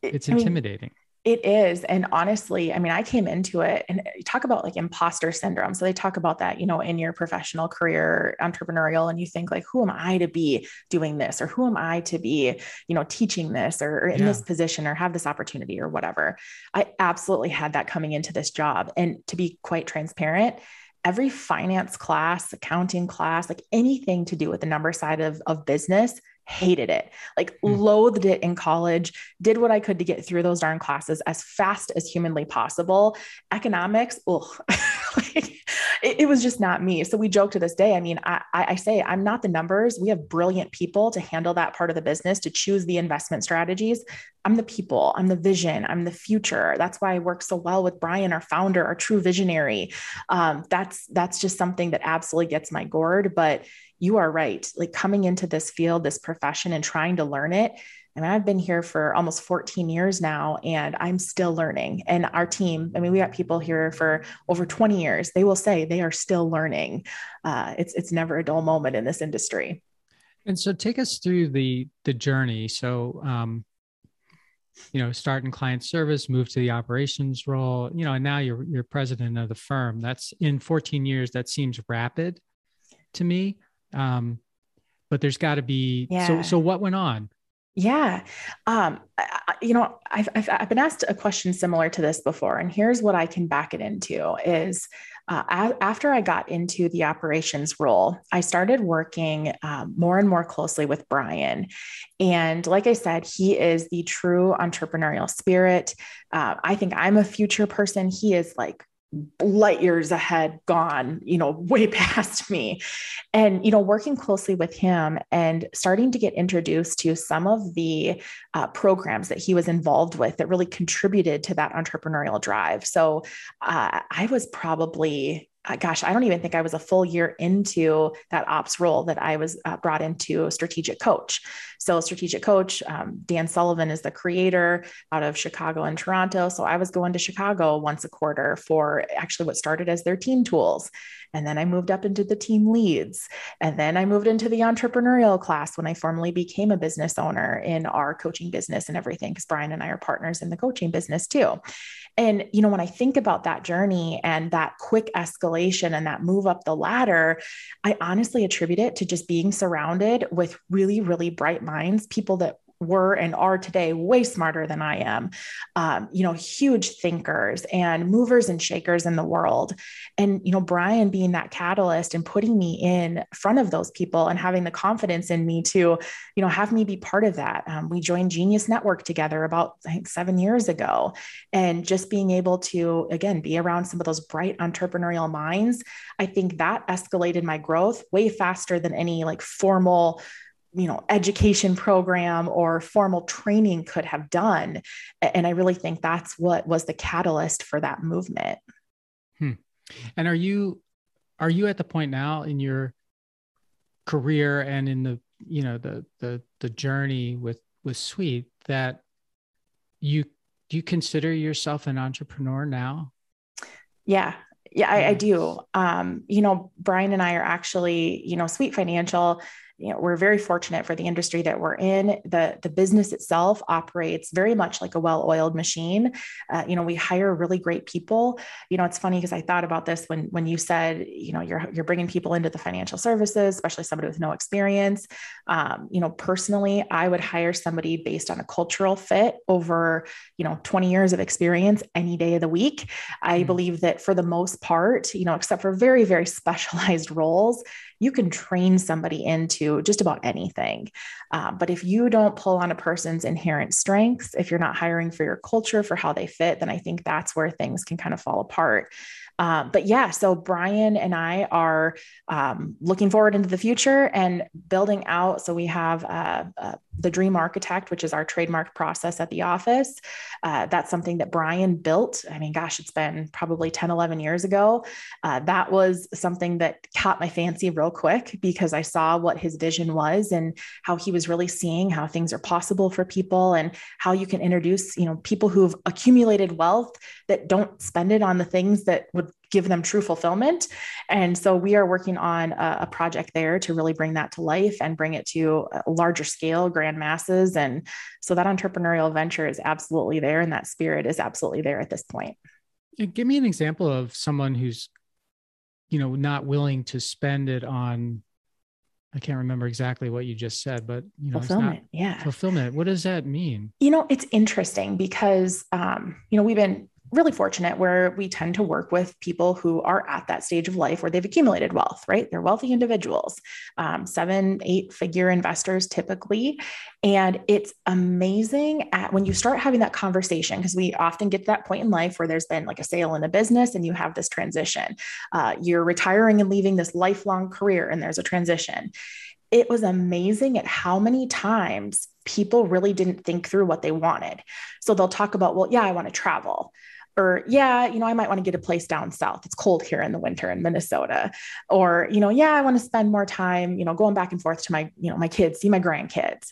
there's, it's intimidating mean, it is. And honestly, I mean, I came into it and talk about like imposter syndrome. So they talk about that, you know, in your professional career, entrepreneurial, and you think like, who am I to be doing this? Or who am I to be, you know, teaching this or, or in yeah. this position or have this opportunity or whatever. I absolutely had that coming into this job. And to be quite transparent, every finance class, accounting class, like anything to do with the number side of, of business hated it, like mm. loathed it in college, did what I could to get through those darn classes as fast as humanly possible. Economics, ugh, it, it, was just not me. So we joke to this day. I mean, I, I say I'm not the numbers. We have brilliant people to handle that part of the business, to choose the investment strategies. I'm the people, I'm the vision, I'm the future. That's why I work so well with Brian, our founder, our true visionary. Um, that's that's just something that absolutely gets my gourd. But you are right. Like coming into this field, this profession, and trying to learn it. I mean, I've been here for almost 14 years now, and I'm still learning. And our team, I mean, we got people here for over 20 years. They will say they are still learning. Uh, it's it's never a dull moment in this industry. And so, take us through the the journey. So, um, you know, start in client service, move to the operations role. You know, and now you're you're president of the firm. That's in 14 years. That seems rapid to me. Um, but there's got to be yeah. so so what went on yeah. Um, I, you know, I've, I've, I've, been asked a question similar to this before, and here's what I can back it into is uh, after I got into the operations role, I started working um, more and more closely with Brian. And like I said, he is the true entrepreneurial spirit. Uh, I think I'm a future person. He is like light years ahead gone you know way past me. And you know working closely with him and starting to get introduced to some of the uh, programs that he was involved with that really contributed to that entrepreneurial drive. So uh, i was probably gosh, I don't even think I was a full year into that ops role that I was uh, brought into strategic coach. So, strategic coach, um, Dan Sullivan is the creator out of Chicago and Toronto. So, I was going to Chicago once a quarter for actually what started as their team tools. And then I moved up into the team leads. And then I moved into the entrepreneurial class when I formally became a business owner in our coaching business and everything, because Brian and I are partners in the coaching business too. And, you know, when I think about that journey and that quick escalation and that move up the ladder, I honestly attribute it to just being surrounded with really, really bright minds, people that were and are today way smarter than I am, um, you know, huge thinkers and movers and shakers in the world. And, you know, Brian being that catalyst and putting me in front of those people and having the confidence in me to, you know, have me be part of that. Um, we joined Genius Network together about, I think, seven years ago. And just being able to, again, be around some of those bright entrepreneurial minds, I think that escalated my growth way faster than any like formal you know education program or formal training could have done. And i really think that's what was the catalyst for that movement. Hmm. and are you are you at the point now in your career and in the you know the the the journey with with sweet that you do you consider yourself an entrepreneur now? Yeah. Yeah I, I do. Um you know brian and i are actually you know sweet financial you know, we're very fortunate for the industry that we're in. The, the business itself operates very much like a well-oiled machine. Uh, you know, we hire really great people. You know, it's funny because I thought about this when, when you said, you know, you're, you're bringing people into the financial services, especially somebody with no experience. Um, you know, personally, I would hire somebody based on a cultural fit over, you know, 20 years of experience any day of the week. I mm-hmm. believe that for the most part, you know, except for very, very specialized roles, you can train somebody into just about anything. Uh, but if you don't pull on a person's inherent strengths, if you're not hiring for your culture, for how they fit, then I think that's where things can kind of fall apart. Uh, but yeah, so Brian and I are um, looking forward into the future and building out. So we have uh, uh, the Dream Architect, which is our trademark process at the office. Uh, that's something that Brian built. I mean, gosh, it's been probably 10, 11 years ago. Uh, that was something that caught my fancy real quick because I saw what his vision was and how he was really seeing how things are possible for people and how you can introduce, you know, people who've accumulated wealth that don't spend it on the things that would give them true fulfillment. And so we are working on a, a, project there to really bring that to life and bring it to a larger scale, grand masses. And so that entrepreneurial venture is absolutely there, and that spirit is absolutely there at this point. Give me an example of someone who's, you know, not willing to spend it on. I can't remember exactly what you just said, but you know, fulfillment. yeah, fulfillment. What does that mean? You know, it's interesting because um, you know we've been really fortunate where we tend to work with people who are at that stage of life where they've accumulated wealth, right? They're wealthy individuals, um, seven, eight figure investors typically. And it's amazing at when you start having that conversation, because we often get to that point in life where there's been like a sale in a business and you have this transition. Uh, you're retiring and leaving this lifelong career, and there's a transition it was amazing at how many times people really didn't think through what they wanted. So they'll talk about, well, yeah, I want to travel or yeah you know i might want to get a place down south. It's cold here in the winter in minnesota. Or you know yeah i want to spend more time you know going back and forth to my you know my kids see my grandkids.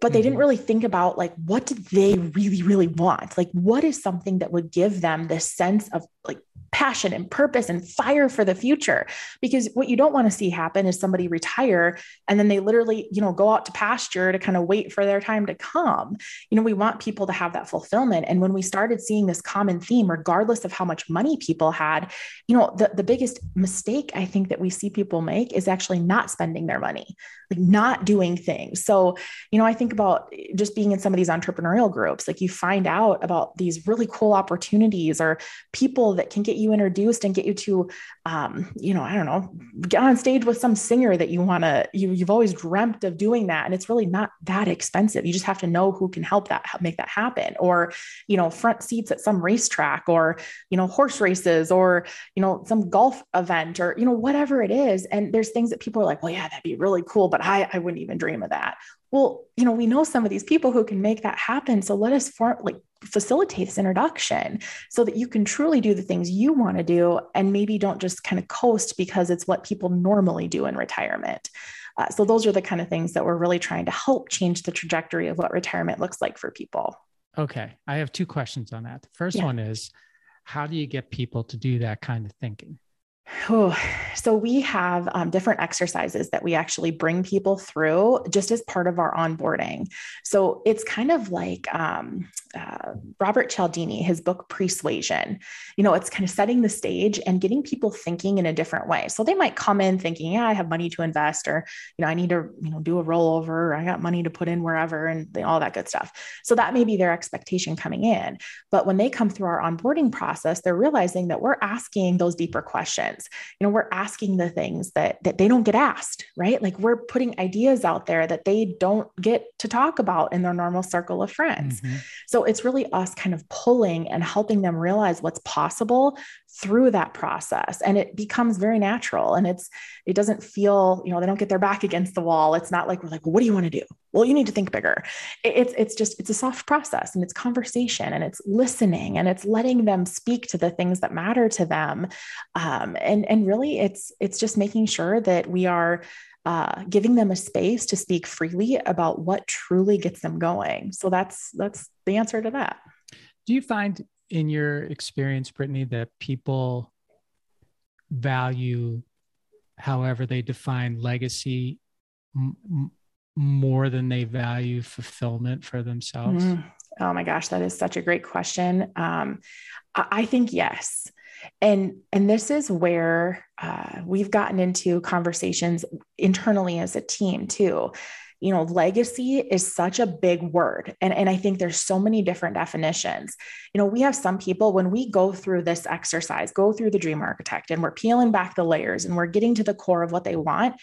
But they didn't mm-hmm. really think about like what did they really really want? Like what is something that would give them this sense of like passion and purpose and fire for the future. Because what you don't want to see happen is somebody retire and then they literally you know go out to pasture to kind of wait for their time to come. You know we want people to have that fulfillment. And when we started seeing this common theme regardless of how much money people had you know the, the biggest mistake i think that we see people make is actually not spending their money like not doing things. So you know i think about just being in some of these entrepreneurial groups like you find out about these really cool opportunities or people that can get you introduced and get you to um, you know i don't know get on stage with some singer that you want to you, you've always dreamt of doing that. And it's really not that expensive. You just have to know who can help that make that happen. Or you know front seats at some racetrack or you know horse races or you know some golf event or you know whatever it is. And there's things that people are like well yeah that'd be really cool but i i wouldn't even dream of that. Well you know we know some of these people who can make that happen. So let us for like facilitate this introduction so that you can truly do the things you want to do and maybe don't just kind of coast because it's what people normally do in retirement. Uh, so, those are the kind of things that we're really trying to help change the trajectory of what retirement looks like for people. Okay. I have two questions on that. The first yeah. one is how do you get people to do that kind of thinking? Oh, so we have um, different exercises that we actually bring people through just as part of our onboarding. So it's kind of like um, uh, Robert Cialdini, his book Pre-Suasion. You know, it's kind of setting the stage and getting people thinking in a different way. So they might come in thinking, "Yeah, I have money to invest," or you know, "I need to you know do a rollover," or "I got money to put in wherever," and all that good stuff. So that may be their expectation coming in. But when they come through our onboarding process, they're realizing that we're asking those deeper questions. You know, we're asking the things that that they don't get asked, right? Like we're putting ideas out there that they don't get to talk about in their normal circle of friends. Mm-hmm. So it's really us kind of pulling and helping them realize what's possible through that process. And it becomes very natural. And it's, it doesn't feel, you know, they don't get their back against the wall. It's not like we're like, what do you want to do? Well, you need to think bigger. It's, it's just, it's a soft process and it's conversation and it's listening and it's letting them speak to the things that matter to them. Um, and, and really it's, it's just making sure that we are uh, giving them a space to speak freely about what truly gets them going. So that's that's the answer to that. Do you find in your experience, Brittany, that people value however they define legacy m- more than they value fulfillment for themselves? Mm. Oh my gosh, that is such a great question. Um, I, I think yes and and this is where uh, we've gotten into conversations internally as a team too you know legacy is such a big word. And, and i think there's so many different definitions. You know we have some people when we go through this exercise go through the dream architect and we're peeling back the layers and we're getting to the core of what they want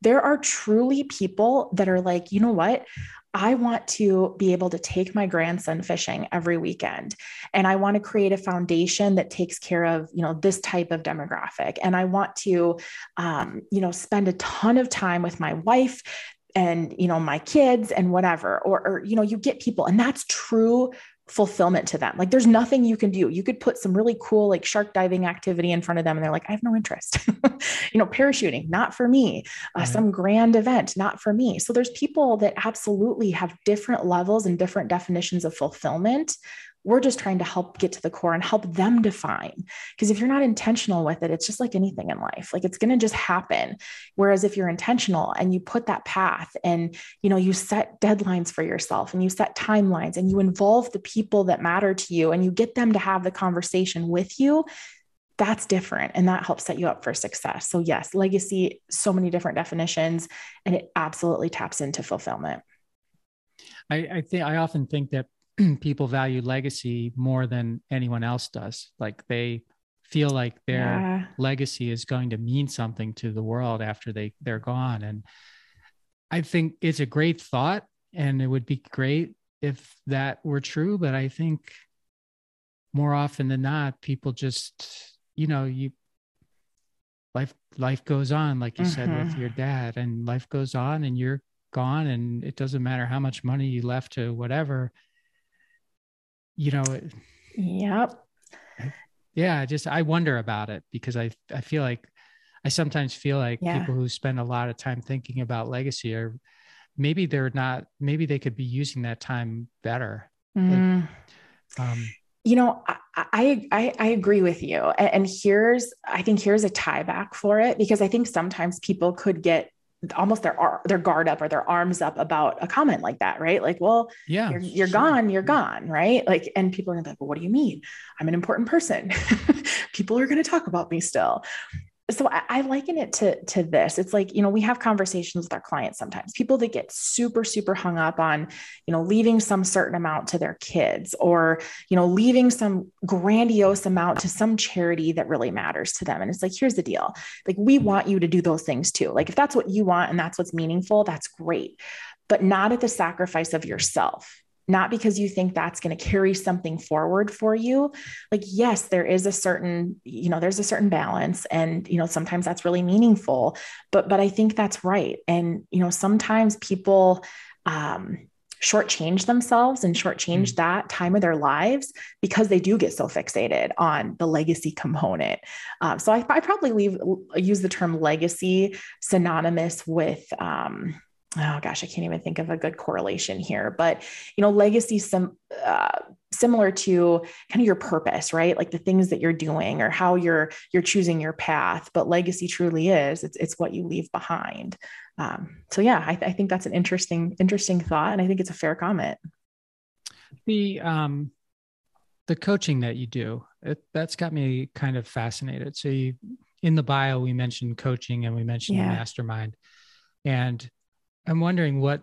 there are truly people that are like you know what? I want to be able to take my grandson fishing every weekend and I want to create a foundation that takes care of, you know, this type of demographic. And I want to, um, you know, spend a ton of time with my wife and you know my kids and whatever or, or you know you get people and that's true fulfillment to them. Like there's nothing you can do. You could put some really cool like shark diving activity in front of them and they're like, I have no interest. you know, parachuting, not for me. Uh, right. Some grand event, not for me. So there's people that absolutely have different levels and different definitions of fulfillment we're just trying to help get to the core and help them define. Because if you're not intentional with it, it's just like anything in life. Like it's going to just happen. Whereas if you're intentional and you put that path and, you know, you set deadlines for yourself and you set timelines and you involve the people that matter to you and you get them to have the conversation with you, that's different and that helps set you up for success. So, yes, legacy, so many different definitions, and it absolutely taps into fulfillment. I, I think I often think that people value legacy more than anyone else does. Like they feel like their yeah. legacy is going to mean something to the world after they they're gone and I think it's a great thought and it would be great if that were true but I think more often than not people just you know you life life goes on like you mm-hmm. said with mm-hmm. your dad and life goes on and you're gone and it doesn't matter how much money you left to whatever you know yep yeah just i wonder about it because i i feel like i sometimes feel like yeah. people who spend a lot of time thinking about legacy are maybe they're not maybe they could be using that time better mm. like, um, you know I, I i agree with you and, and here's i think here's a tie back for it because i think sometimes people could get almost their their guard up or their arms up about a comment like that, right? Like, well, yeah, you're, you're sure. gone, you're gone, right? Like, and people are gonna be like, well, what do you mean? I'm an important person. people are gonna talk about me still so I, I, liken it to to this. It's like you know we have conversations with our clients sometimes people that get super super hung up on you know leaving some certain amount to their kids or you know leaving some grandiose amount to some charity that really matters to them. And it's like here's the deal. Like we want you to do those things too. Like if that's what you want and that's what's meaningful that's great but not at the sacrifice of yourself not because you think that's going to carry something forward for you like yes there is a certain you know there's a certain balance and you know sometimes that's really meaningful but but i think that's right and you know sometimes people um shortchange themselves and shortchange mm. that time of their lives because they do get so fixated on the legacy component. Um, so I, I, probably leave use the term legacy synonymous with um, oh gosh, I can't even think of a good correlation here, but you know, legacy some uh, similar to kind of your purpose, right? Like the things that you're doing or how you're you're choosing your path. But legacy truly is it's it's what you leave behind. Um, so yeah, I, I think that's an interesting interesting thought, and I think it's a fair comment. The um, the coaching that you do it, that's got me kind of fascinated. So you in the bio we mentioned coaching and we mentioned yeah. mastermind, and I'm wondering what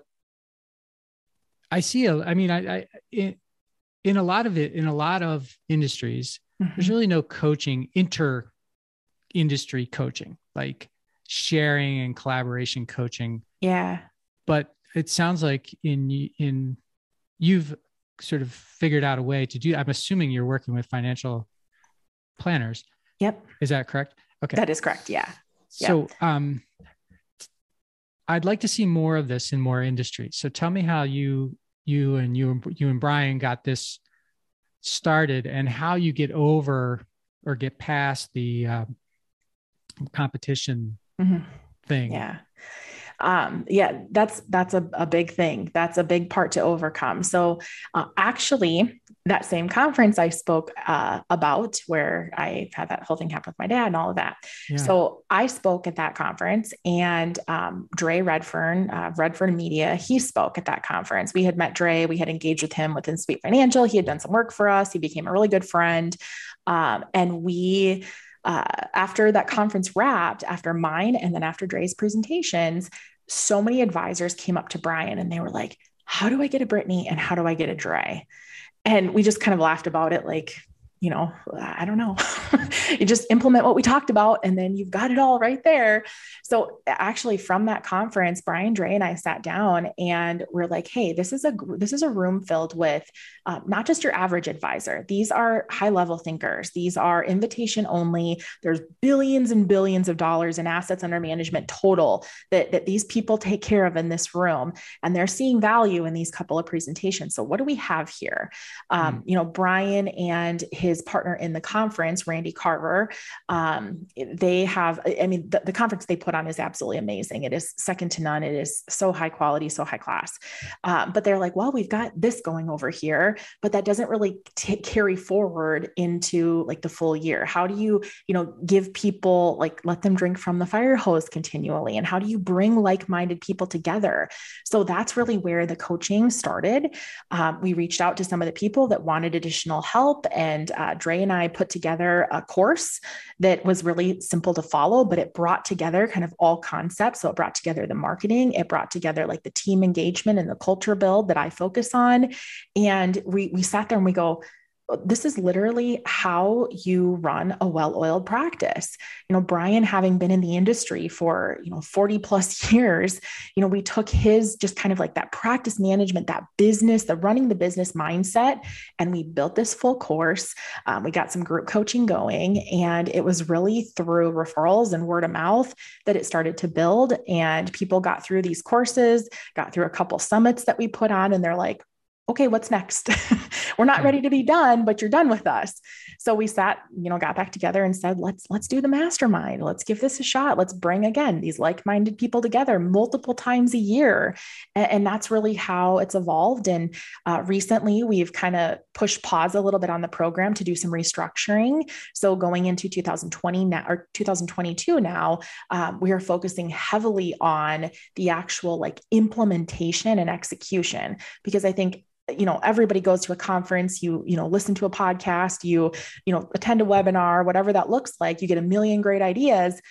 I see. A, I mean, I, I in, in a lot of it, in a lot of industries, mm-hmm. there's really no coaching, inter industry coaching, like sharing and collaboration coaching. Yeah. But it sounds like in in you've sort of figured out a way to do. I'm assuming you're working with financial planners. Yep. Is that correct? Okay. That is correct. Yeah. So, um, I'd like to see more of this in more industries. So tell me how you you and you you and Brian got this started and how you get over or get past the uh, competition mm-hmm. thing. Yeah. Um, yeah, that's that's a, a big thing. That's a big part to overcome. So uh, actually, that same conference I spoke uh, about, where I had that whole thing happen with my dad and all of that. Yeah. So I spoke at that conference, and um, Dre Redfern, uh, Redfern Media, he spoke at that conference. We had met Dre, we had engaged with him within Sweet Financial. He had done some work for us. He became a really good friend, um, and we. Uh, after that conference wrapped, after mine and then after Dre's presentations, so many advisors came up to Brian and they were like, How do I get a Brittany and how do I get a Dre? and we just kind of laughed about it like you know, I don't know. you just implement what we talked about and then you've got it all right there. So actually from that conference, Brian Dre and I sat down and we're like, hey, this is a this is a room filled with uh, not just your average advisor. These are high level thinkers. These are invitation only. There's billions and billions of dollars in assets under management total that, that these people take care of in this room. And they're seeing value in these couple of presentations. So what do we have here? Um, mm. You know, Brian and his his partner in the conference, Randy Carver. Um, they have, I mean, the, the, conference they put on is absolutely amazing. It is second to none. It is so high quality, so high class. Um, but they're like, well, we've got this going over here, but that doesn't really t- carry forward into like the full year. How do you, you know, give people like let them drink from the fire hose continually? And how do you bring like minded people together? So that's really where the coaching started. Um, we reached out to some of the people that wanted additional help and uh, Dre and I put together a course that was really simple to follow, but it brought together kind of all concepts. So it brought together the marketing, it brought together like the team engagement and the culture build that I focus on. And we, we sat there and we go, this is literally how you run a well-oiled practice. You know brian having been in the industry for you know 40 plus years you know we took his just kind of like that practice management that business the running the business mindset and we built this full course. Um, we got some group coaching going and it was really through referrals and word of mouth that it started to build and people got through these courses got through a couple summits that we put on and they're like okay, what's next? We're not ready to be done, but you're done with us. So we sat, you know, got back together and said, let's let's do the mastermind. Let's give this a shot. Let's bring again these like-minded people together multiple times a year, and, and that's really how it's evolved. And uh, recently, we've kind of pushed pause a little bit on the program to do some restructuring. So going into 2020 now or 2022 now, um, we are focusing heavily on the actual like implementation and execution because I think you know everybody goes to a conference you you know listen to a podcast you you know attend a webinar whatever that looks like you get a million great ideas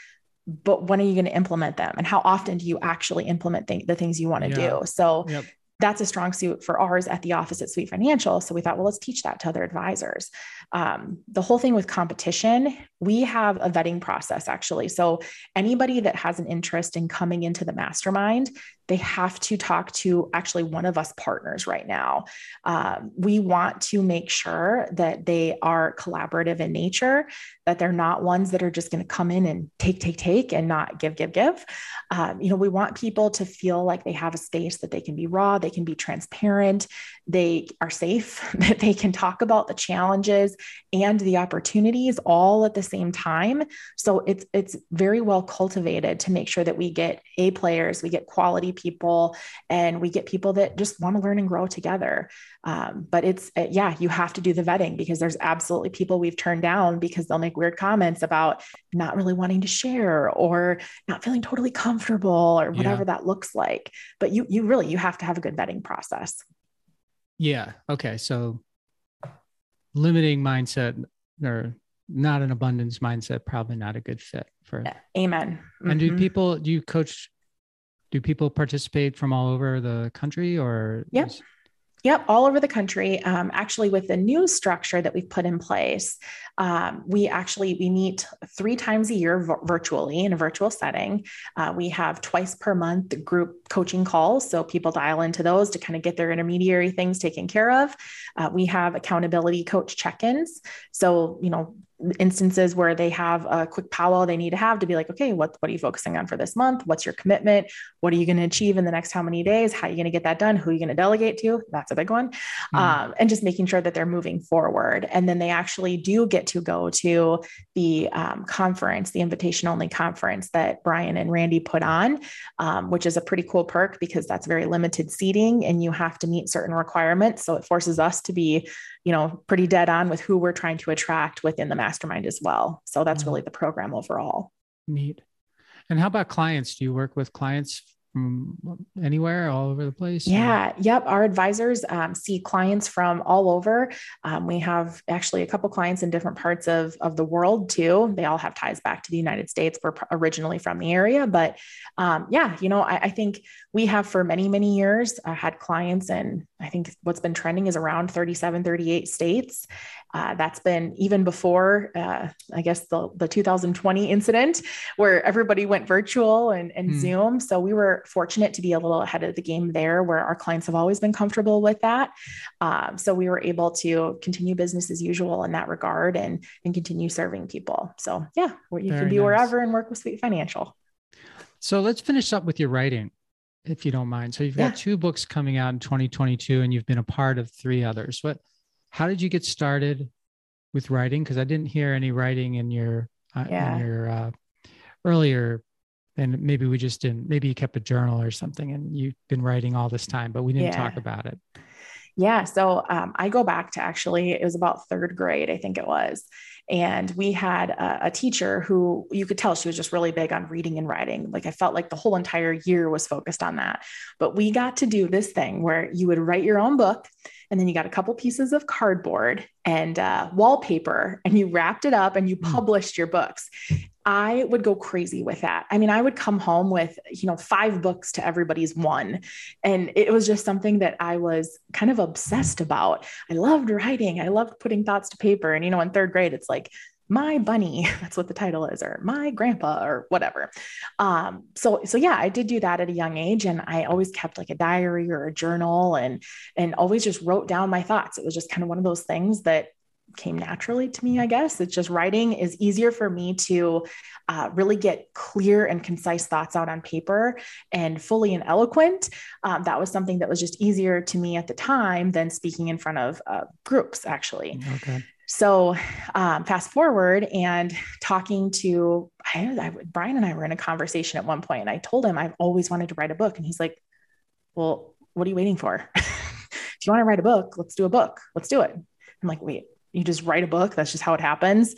but when are you going to implement them and how often do you actually implement th- the things you want to yeah. do so yep. that's a strong suit for ours at the office at sweet financial so we thought well let's teach that to other advisors um, the whole thing with competition we have a vetting process actually so anybody that has an interest in coming into the mastermind they have to talk to actually one of us partners right now. Um, we want to make sure that they are collaborative in nature, that they're not ones that are just going to come in and take, take, take and not give, give, give. Um, you know, we want people to feel like they have a space that they can be raw, they can be transparent, they are safe, that they can talk about the challenges and the opportunities all at the same time. So it's it's very well cultivated to make sure that we get A players, we get quality people and we get people that just want to learn and grow together. Um, but it's, uh, yeah, you have to do the vetting because there's absolutely people we've turned down because they'll make weird comments about not really wanting to share or not feeling totally comfortable or whatever yeah. that looks like. But you, you really, you have to have a good vetting process. Yeah. Okay. So limiting mindset or not an abundance mindset, probably not a good fit for. Amen. Mm-hmm. And do mm-hmm. people, do you coach do people participate from all over the country or yes Yep, all over the country. Um, actually, with the new structure that we've put in place, um, we actually we meet three times a year v- virtually in a virtual setting. Uh, we have twice per month group coaching calls, so people dial into those to kind of get their intermediary things taken care of. Uh, we have accountability coach check-ins, so you know instances where they have a quick powwow they need to have to be like, okay, what, what are you focusing on for this month? What's your commitment? What are you going to achieve in the next how many days? How are you going to get that done? Who are you going to delegate to? That's a big one. Mm-hmm. Um, and just making sure that they're moving forward. And then they actually do get to go to the um, conference, the invitation only conference that Brian and Randy put on, um, which is a pretty cool perk because that's very limited seating and you have to meet certain requirements. So it forces us to be you know, pretty dead on with who we're trying to attract within the mastermind as well. So that's mm-hmm. really the program overall. Neat. And how about clients? Do you work with clients from anywhere, all over the place? Yeah. Or? Yep. Our advisors um, see clients from all over. Um, we have actually a couple clients in different parts of, of the world too. They all have ties back to the United States. We're originally from the area, but um, yeah, you know, I, I, think we have for many, many years uh, had clients and I think what's been trending is around 37, 38 states. Uh, that's been even before, uh, I guess, the, the 2020 incident where everybody went virtual and, and mm. Zoom. So we were fortunate to be a little ahead of the game there where our clients have always been comfortable with that. Um, so we were able to continue business as usual in that regard and, and continue serving people. So, yeah, you Very can be nice. wherever and work with Sweet Financial. So let's finish up with your writing if you don't mind. So you've got yeah. two books coming out in 2022 and you've been a part of three others. What how did you get started with writing? Because I didn't hear any writing in your uh, yeah. in your uh, earlier, and maybe we just didn't. Maybe you kept a journal or something, and you've been writing all this time, but we didn't yeah. talk about it. Yeah. So um, I go back to actually, it was about third grade, I think it was. And we had a, a, teacher who you could tell she was just really big on reading and writing. Like I felt like the whole entire year was focused on that. But we got to do this thing where you would write your own book and then you got a couple pieces of cardboard and uh, wallpaper and you wrapped it up and you hmm. published your books I would go crazy with that. I mean, I would come home with, you know, five books to everybody's one. And it was just something that I was kind of obsessed about. I loved writing, I loved putting thoughts to paper. And, you know, in third grade, it's like, my bunny that's what the title is or my grandpa or whatever. Um, so so yeah i did do that at a young age and i always kept like a diary or a journal and and always just wrote down my thoughts. It was just kind of one of those things that came naturally to me i guess. It's just writing is easier for me to uh, really get clear and concise thoughts out on paper and fully and eloquent. Um, that was something that was just easier to me at the time than speaking in front of uh, groups actually. Okay so, um, fast forward and talking to I, I, Brian and I were in a conversation at one point, and I told him I've always wanted to write a book, and he's like, "Well, what are you waiting for? if you want to write a book, let's do a book. Let's do it." I'm like, "Wait, you just write a book? That's just how it happens?"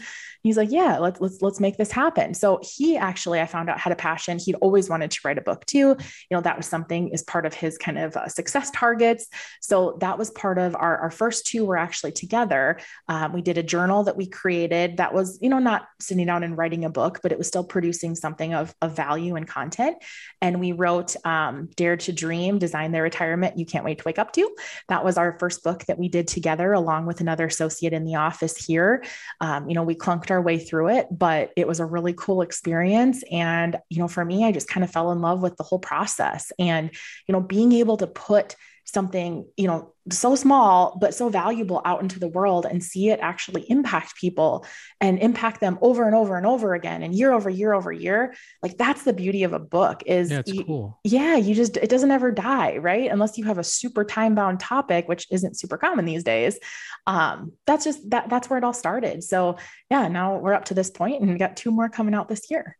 He's like, yeah, let's let's let's make this happen. So he actually, I found out had a passion. He'd always wanted to write a book too. You know, that was something is part of his kind of uh, success targets. So that was part of our our first two were actually together. Um, we did a journal that we created that was, you know, not sitting down and writing a book, but it was still producing something of of value and content. And we wrote um, Dare to Dream, Design Their Retirement You Can't Wait to Wake Up to. That was our first book that we did together, along with another associate in the office here. Um, you know, we clunked our our way through it, but it was a really cool experience. And, you know, for me, I just kind of fell in love with the whole process and, you know, being able to put something, you know, so small but so valuable out into the world and see it actually impact people and impact them over and over and over again and year over year over year. Like that's the beauty of a book is yeah, you, cool. Yeah, you just it doesn't ever die, right? Unless you have a super time-bound topic, which isn't super common these days. Um, that's just that that's where it all started. So yeah, now we're up to this point and we got two more coming out this year.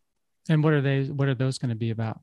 And what are they what are those going to be about?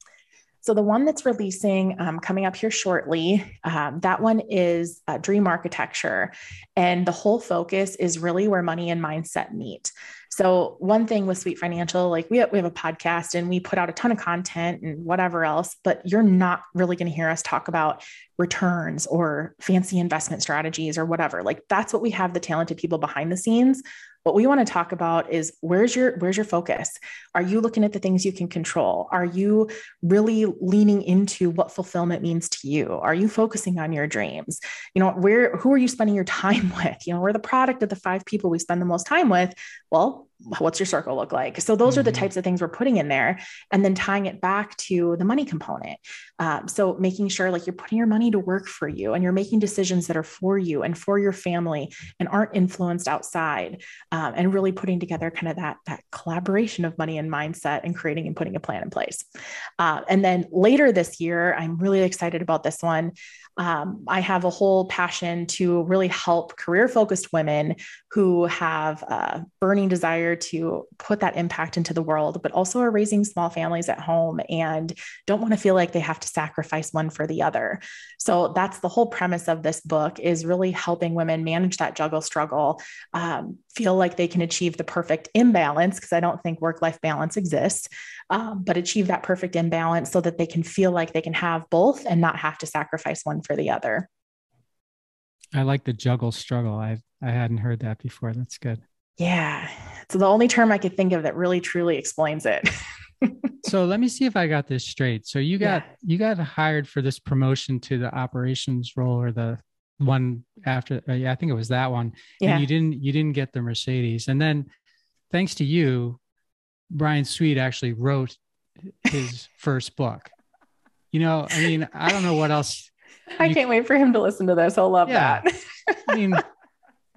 So the one that's releasing um, coming up here shortly, um, that one is uh, Dream Architecture, and the whole focus is really where money and mindset meet. So one thing with Sweet Financial, like we have, we have a podcast and we put out a ton of content and whatever else, but you're not really going to hear us talk about returns or fancy investment strategies or whatever. Like that's what we have the talented people behind the scenes what we want to talk about is where's your where's your focus? Are you looking at the things you can control? Are you really leaning into what fulfillment means to you? Are you focusing on your dreams? You know where who are you spending your time with? You know we're the product of the five people we spend the most time with. Well what's your circle look like so those mm-hmm. are the mm-hmm. types of things we're putting in there and then tying it back to the money component um, so making sure like you're putting your money to work for you and you're making decisions that are for you and for your family and aren't influenced outside um, and really putting together kind of that that collaboration of money and mindset and creating and putting a plan in place uh, and then later this year i'm really excited about this one um, I have a whole passion to really help career focused women who have a burning desire to put that impact into the world, but also are raising small families at home and don't want to feel like they have to sacrifice one for the other. So that's the whole premise of this book is really helping women manage that juggle struggle, um, feel like they can achieve the perfect imbalance, because I don't think work life balance exists, um, but achieve that perfect imbalance so that they can feel like they can have both and not have to sacrifice one for the other. I like the juggle struggle. I I hadn't heard that before. That's good. Yeah. So the only term I could think of that really truly explains it. so let me see if I got this straight. So you got yeah. you got hired for this promotion to the operations role or the one after uh, yeah, I think it was that one. Yeah. And you didn't you didn't get the Mercedes. And then thanks to you, Brian Sweet actually wrote his first book. You know, I mean, I don't know what else. I you, can't wait for him to listen to this. He'll love yeah. that. I mean,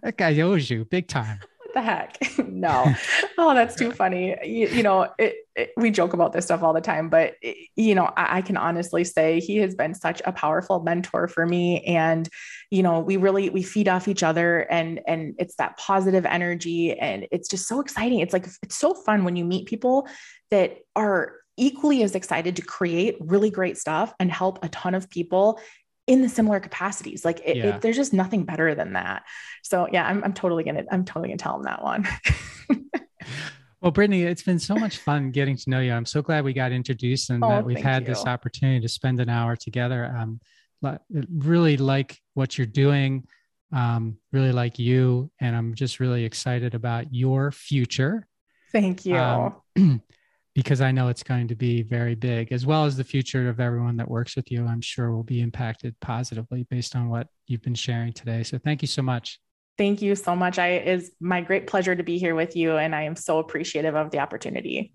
that guy owes you big time. The heck? no. oh, that's too funny. You, you know, it, it, we joke about this stuff all the time, but it, you know, I, I can honestly say he has been such a powerful mentor for me. And, you know, we really, we feed off each other and, and it's that positive energy. And it's just so exciting. It's like, it's so fun when you meet people that are equally as excited to create really great stuff and help a ton of people in the similar capacities. Like it, yeah. it, there's just nothing better than that. So yeah, I'm, I'm totally gonna I'm totally gonna tell him that one. well, Brittany, it's been so much fun getting to know you. I'm so glad we got introduced and oh, that we've had you. this opportunity to spend an hour together. Um, really like what you're doing. Um, really like you, and I'm just really excited about your future. Thank you. Um, because I know it's going to be very big, as well as the future of everyone that works with you. I'm sure will be impacted positively based on what you've been sharing today. So thank you so much. Thank you so much. I is my great pleasure to be here with you, and I am so appreciative of the opportunity.